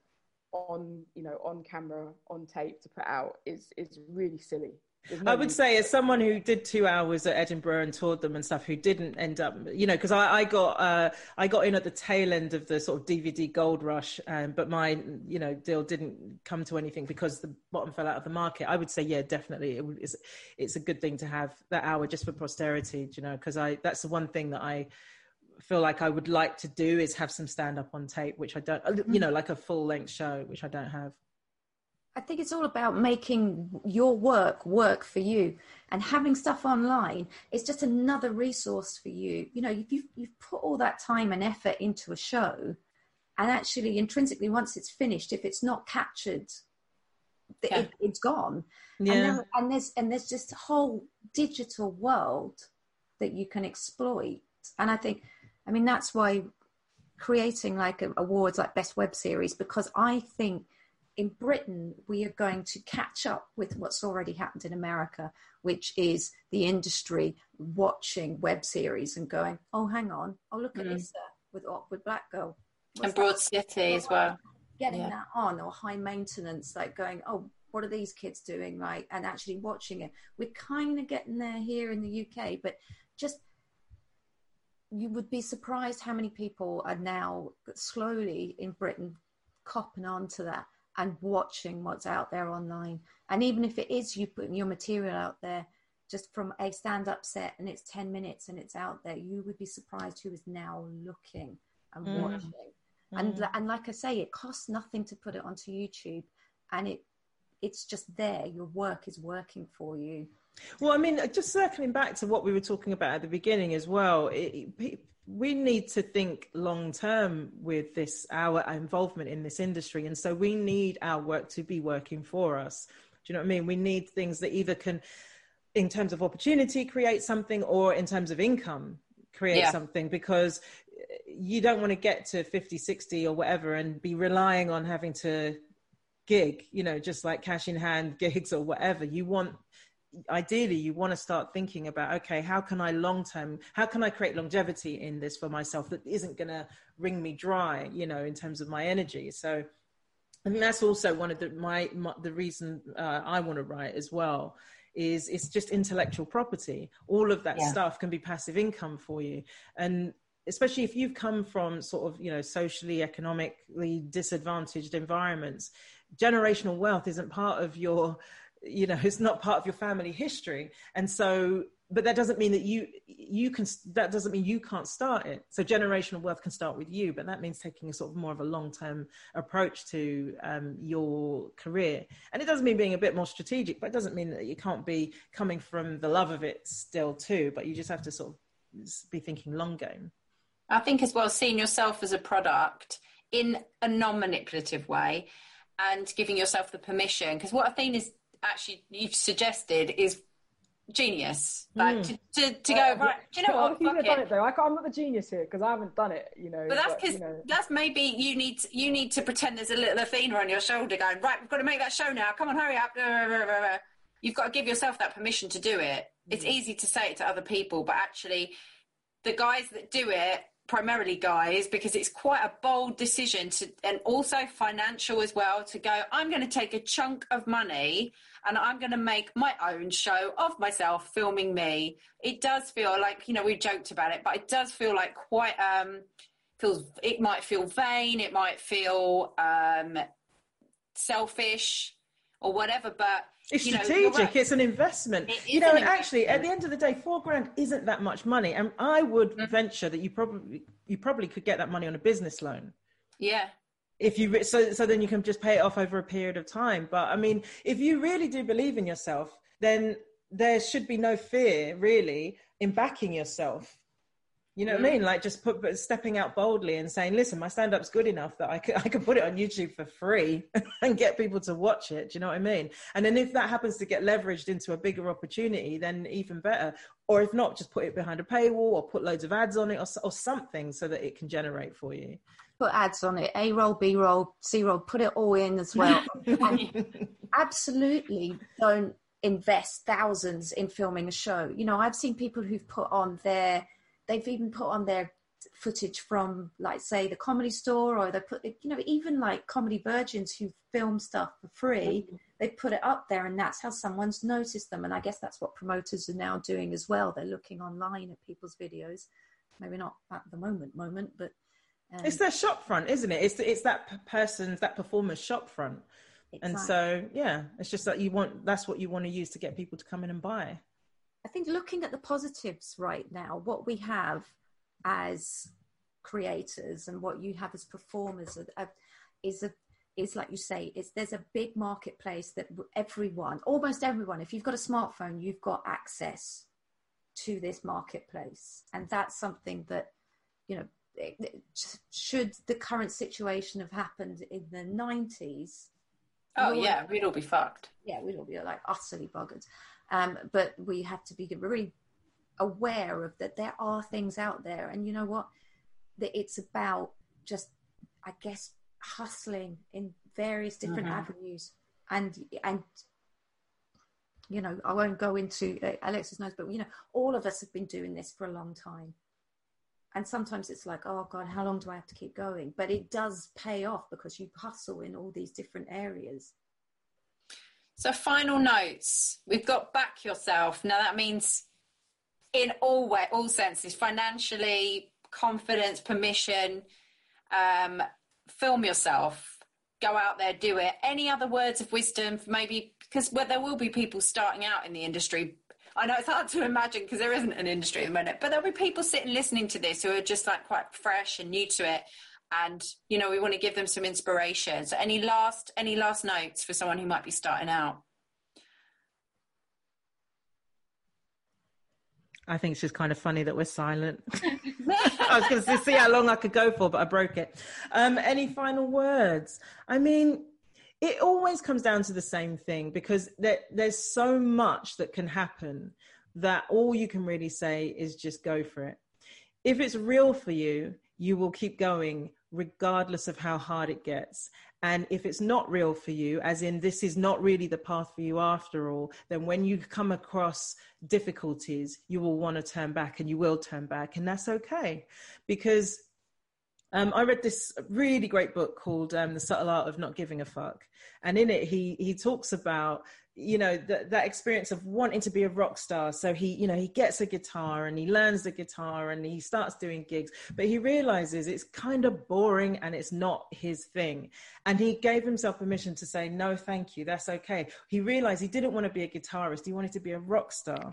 on, you know, on camera, on tape to put out is, is really silly.
I would say, as someone who did two hours at Edinburgh and toured them and stuff, who didn't end up, you know, because I, I, got uh, I got in at the tail end of the sort of DVD gold rush, um, but my you know deal didn't come to anything because the bottom fell out of the market. I would say, yeah, definitely, it is, it's a good thing to have that hour just for posterity, you know, because I that's the one thing that I feel like I would like to do is have some stand up on tape, which I don't, you know, like a full length show, which I don't have.
I think it's all about making your work work for you and having stuff online is just another resource for you. You know, you've, you've put all that time and effort into a show and actually intrinsically once it's finished, if it's not captured, yeah. it, has gone. Yeah. And, then, and there's, and there's just a whole digital world that you can exploit. And I think, I mean, that's why creating like awards like best web series, because I think in Britain, we are going to catch up with what's already happened in America, which is the industry watching web series and going, oh, hang on, oh, look at mm. this uh, with Awkward Black Girl.
What's and Broad that? City as well.
Getting yeah. that on, or high maintenance, like going, oh, what are these kids doing? right? and actually watching it. We're kind of getting there here in the UK, but just you would be surprised how many people are now slowly in Britain copping on to that and watching what's out there online. And even if it is you putting your material out there just from a stand up set and it's 10 minutes and it's out there, you would be surprised who is now looking and mm. watching. Mm. And, and like I say, it costs nothing to put it onto YouTube and it it's just there. Your work is working for you.
Well, I mean, just circling back to what we were talking about at the beginning as well, it, it, we need to think long term with this our involvement in this industry and so we need our work to be working for us. Do you know what i mean? We need things that either can in terms of opportunity create something or in terms of income create yeah. something because you don't want to get to 50 60 or whatever and be relying on having to gig you know just like cash in hand gigs or whatever. You want ideally you want to start thinking about okay how can i long term how can i create longevity in this for myself that isn't going to wring me dry you know in terms of my energy so I think that's also one of the my, my the reason uh, I want to write as well is it's just intellectual property. All of that yeah. stuff can be passive income for you, and especially if you've come from sort of you know socially economically disadvantaged environments generational wealth isn't part of your you know it's not part of your family history. And so but that doesn't mean that you you can that doesn't mean you can't start it. So generational wealth can start with you but that means taking a sort of more of a long-term approach to um, your career. And it doesn't mean being a bit more strategic but it doesn't mean that you can't be coming from the love of it still too but you just have to sort of be thinking long game.
I think as well, seeing yourself as a product in a non-manipulative way and giving yourself the permission. Because what Athena's actually you've suggested is genius. Like mm. to, to, to go right. Do you know what?
Fuck done it though. I am not the genius here because I haven't done it. You know.
But that's because you know. that's maybe you need to, you need to pretend there's a little Athena on your shoulder going right. We've got to make that show now. Come on, hurry up. You've got to give yourself that permission to do it. It's mm. easy to say it to other people, but actually, the guys that do it primarily guys because it's quite a bold decision to and also financial as well to go i'm going to take a chunk of money and i'm going to make my own show of myself filming me. It does feel like you know we joked about it but it does feel like quite um feels it might feel vain it might feel um selfish or whatever but
it's strategic. right. It's an investment. It you know, and actually, at the end of the day, four grand isn't that much money. And I would mm-hmm. venture that you probably you probably could get that money on a business loan.
Yeah.
If you so so then you can just pay it off over a period of time. But I mean, if you really do believe in yourself, then there should be no fear really in backing yourself you know mm. what I mean? Like just put, stepping out boldly and saying, "Listen, my stand-up's good enough that I could I could put it on YouTube for free and get people to watch it." Do you know what I mean? And then if that happens to get leveraged into a bigger opportunity, then even better. Or if not, just put it behind a paywall or put loads of ads on it or, or something so that it can generate for you.
Put ads on it, A roll, B roll, C roll, put it all in as well. absolutely don't invest thousands in filming a show. You know, I've seen people who've put on their they've even put on their footage from like say the comedy store or they put you know even like comedy virgins who film stuff for free mm-hmm. they put it up there and that's how someone's noticed them and i guess that's what promoters are now doing as well. They're looking online at people's videos. Maybe not at the moment moment but
um, it's their shop front isn't it? It's it's that person's that performer's shop front exactly. and so yeah it's just that you want that's what you want to use to get people to come in and buy
I think looking at the positives right now, what we have as creators and what you have as performers is a is like you say is there's a big marketplace that everyone almost everyone if you've got a smartphone you've got access to this marketplace. And that's something that you know should the current situation have happened in the 90s
oh yeah we'd all be fucked.
Yeah we'd all be like utterly buggered um, but we have to be really aware of that there are things out there. And you know what? That it's about just, I guess, hustling in various different mm-hmm. avenues. And, and, you know, I won't go into uh, Alexis knows, but you know, all of us have been doing this for a long time. And sometimes it's like, oh God, how long do I have to keep going? But it does pay off because you hustle in all these different areas.
So, final notes. We've got back yourself. Now, that means in all way, all senses, financially, confidence, permission. Um, film yourself. Go out there, do it. Any other words of wisdom? Maybe because well, there will be people starting out in the industry. I know it's hard to imagine because there isn't an industry at the minute, but there'll be people sitting listening to this who are just like quite fresh and new to it and you know we want to give them some inspiration so any last any last notes for someone who might be starting out
I think it's just kind of funny that we're silent. I was going to see how long I could go for, but I broke it. Um, any final words? I mean, it always comes down to the same thing because there, there's so much that can happen that all you can really say is just go for it. If it's real for you, you will keep going regardless of how hard it gets. And if it's not real for you, as in this is not really the path for you after all, then when you come across difficulties, you will want to turn back and you will turn back. And that's okay because Um, I read this really great book called um, "The Subtle Art of Not Giving a Fuck," and in it he he talks about you know that that experience of wanting to be a rock star. So he you know he gets a guitar and he learns the guitar and he starts doing gigs, but he realizes it's kind of boring and it's not his thing. And he gave himself permission to say no, thank you, that's okay. He realized he didn't want to be a guitarist; he wanted to be a rock star.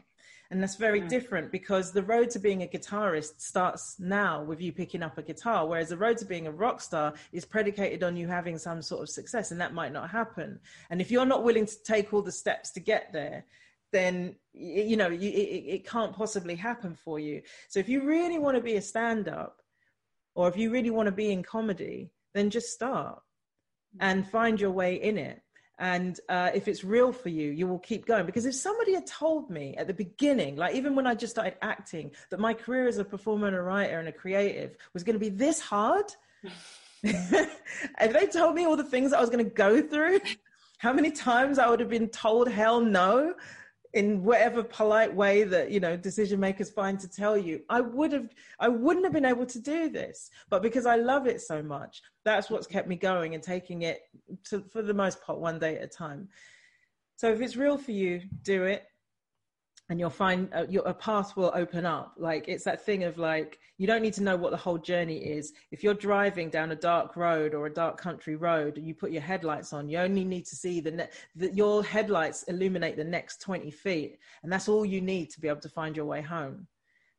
And that's very mm. different because the road to being a guitarist starts now with you picking up a guitar, whereas the road to being a rock star is predicated on you having some sort of success, and that might not happen. And if you're not willing to take all the steps to get there, then you know you, it, it can't possibly happen for you. So if you really want to be a stand-up, or if you really want to be in comedy, then just start mm. and find your way in it and uh, if it's real for you you will keep going. Because if somebody had told me at the beginning like even when i just started acting that my career as a performer and a writer and a creative was going to be this hard if they told me all the things i was going to go through how many times i would have been told hell no in whatever polite way that you know decision makers find to tell you. I would have i wouldn't have been able to do this but because i love it so much that's what's kept me going and taking it to, for the most part one day at a time. So if it's real for you do it and you'll find uh, your, a path will open up. Like it's that thing of like, you don't need to know what the whole journey is. If you're driving down a dark road or a dark country road and you put your headlights on, you only need to see the, ne- the your headlights illuminate the next 20 feet. And that's all you need to be able to find your way home.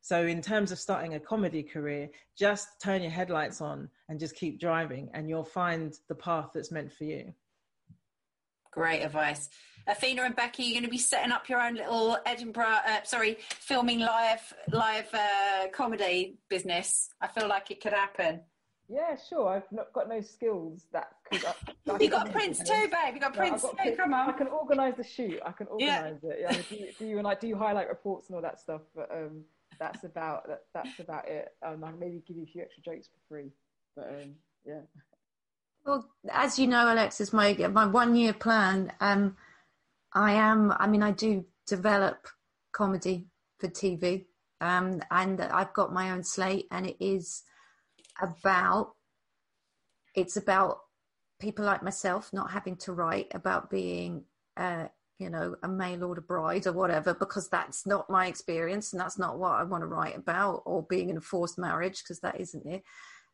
So in terms of starting a comedy career, just turn your headlights on and just keep driving and you'll find the path that's meant for you.
Great advice. Athena and Becky, you're going to be setting up your own little Edinburgh, uh, sorry, filming live live uh, comedy business. I feel like it could happen.
Yeah, sure. I've not got no skills that could. I,
I you got PRINCE 2, babe. You got no, Prince got too. Come on.
I can organise the shoot. I can organise yeah. it. Yeah. Do, do, you and I do highlight reports and all that stuff, but um, that's about that, that's about it. Um, I'll maybe give you a few extra jokes for free, but um, yeah.
Well, as you know, Alexis, my my one year plan. Um, I am. I mean, I do develop comedy for TV, um, and I've got my own slate, and it is about. It's about people like myself not having to write about being, uh, you know, a mail order bride or whatever, because that's not my experience, and that's not what I want to write about, or being in a forced marriage, because that isn't it.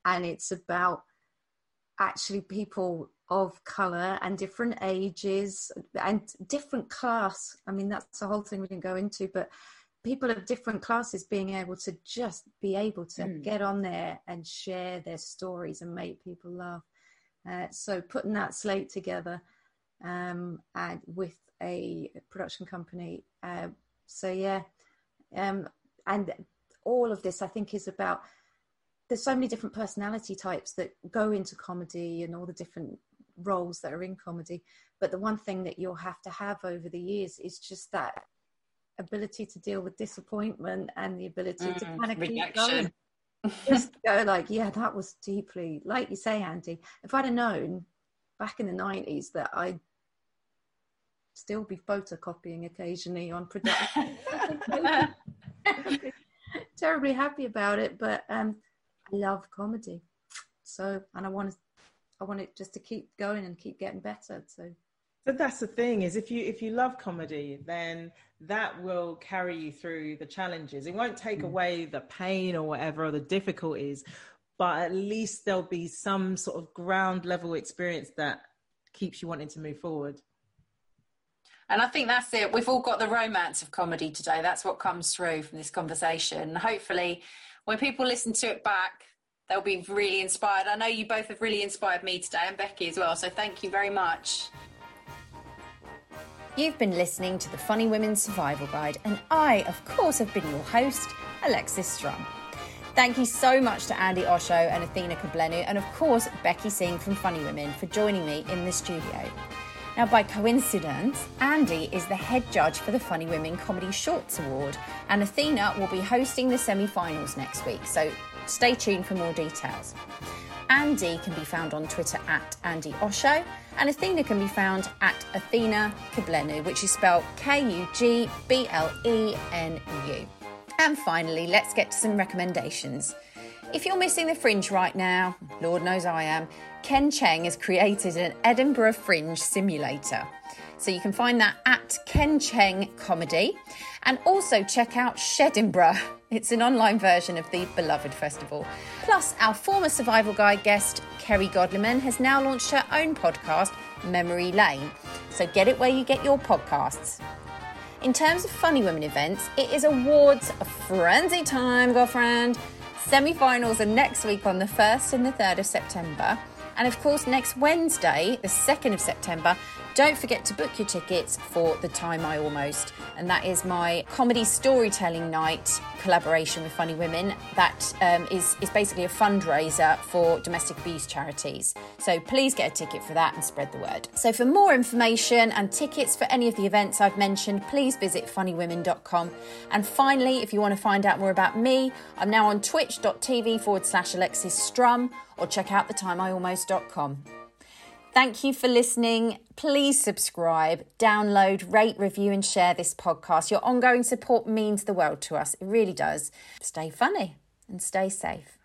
And it's about actually people of color and different ages and different class. I mean, that's the whole thing we didn't go into, but people of different classes being able to just be able to mm. get on there and share their stories and make people laugh. Uh, so putting that slate together um, and with a production company. Uh, so yeah, um, and all of this I think is about there's so many different personality types that go into comedy and all the different roles that are in comedy. But the one thing that you'll have to have over the years is just that ability to deal with disappointment and the ability mm, to kind of keep going. just go like, yeah, that was deeply, like you say, Andi. If I'd have known back in the nineties that I'd still be photocopying occasionally on production, terribly happy about it. But um, love comedy. So, and I want to, I want it just to keep going and keep getting better. So,
so that's the thing is if you if you love comedy, then that will carry you through the challenges. It won't take mm. away the pain or whatever or the difficulties, but at least there'll be some sort of ground level experience that keeps you wanting to move forward.
And I think that's it. We've all got the romance of comedy today. That's what comes through from this conversation. Hopefully, when people listen to it back, they'll be really inspired. I know you both have really inspired me today and Becky as well, so thank you very much.
You've been listening to the Funny Women Survival Guide, and I, of course, have been your host, Alexis Strum. Thank you so much to Andi Osho and Athena Kugblenu, and of course, Becky Singh from Funny Women for joining me in the studio. Now, by coincidence, Andi is the head judge for the Funny Women Comedy Shorts Award, and Athena will be hosting the semi finals next week, so stay tuned for more details. Andi can be found on Twitter at Andi Osho, and Athena can be found at Athena Kugblenu, which is spelled K U G B L E N U. And finally, let's get to some recommendations. If you're missing the fringe right now, Lord knows I am, Ken Cheng has created an Edinburgh Fringe simulator. So you can find that at Ken Cheng Comedy. And also check out Shedinburgh. It's an online version of the beloved festival. Plus, our former Survival Guide guest, Kerry Godliman, has now launched her own podcast, Memory Lane. So get it where you get your podcasts. In terms of Funny Women events, it is awards frenzy time, girlfriend. Semi finals are next week on the 1st and the 3rd of September. And of course, next Wednesday, the 2nd of September, don't forget to book your tickets for The Time I Almost. And that is my comedy storytelling night collaboration with Funny Women. That um, is is, basically a fundraiser for domestic abuse charities. So please get a ticket for that and spread the word. So for more information and tickets for any of the events I've mentioned, please visit funnywomen.com. And finally, if you want to find out more about me, I'm now on twitch.tv forward slash Alexis Strum or check out thetimeIalmost.com. Thank you for listening. Please subscribe, download, rate, review, and share this podcast. Your ongoing support means the world to us. It really does. Stay funny and stay safe.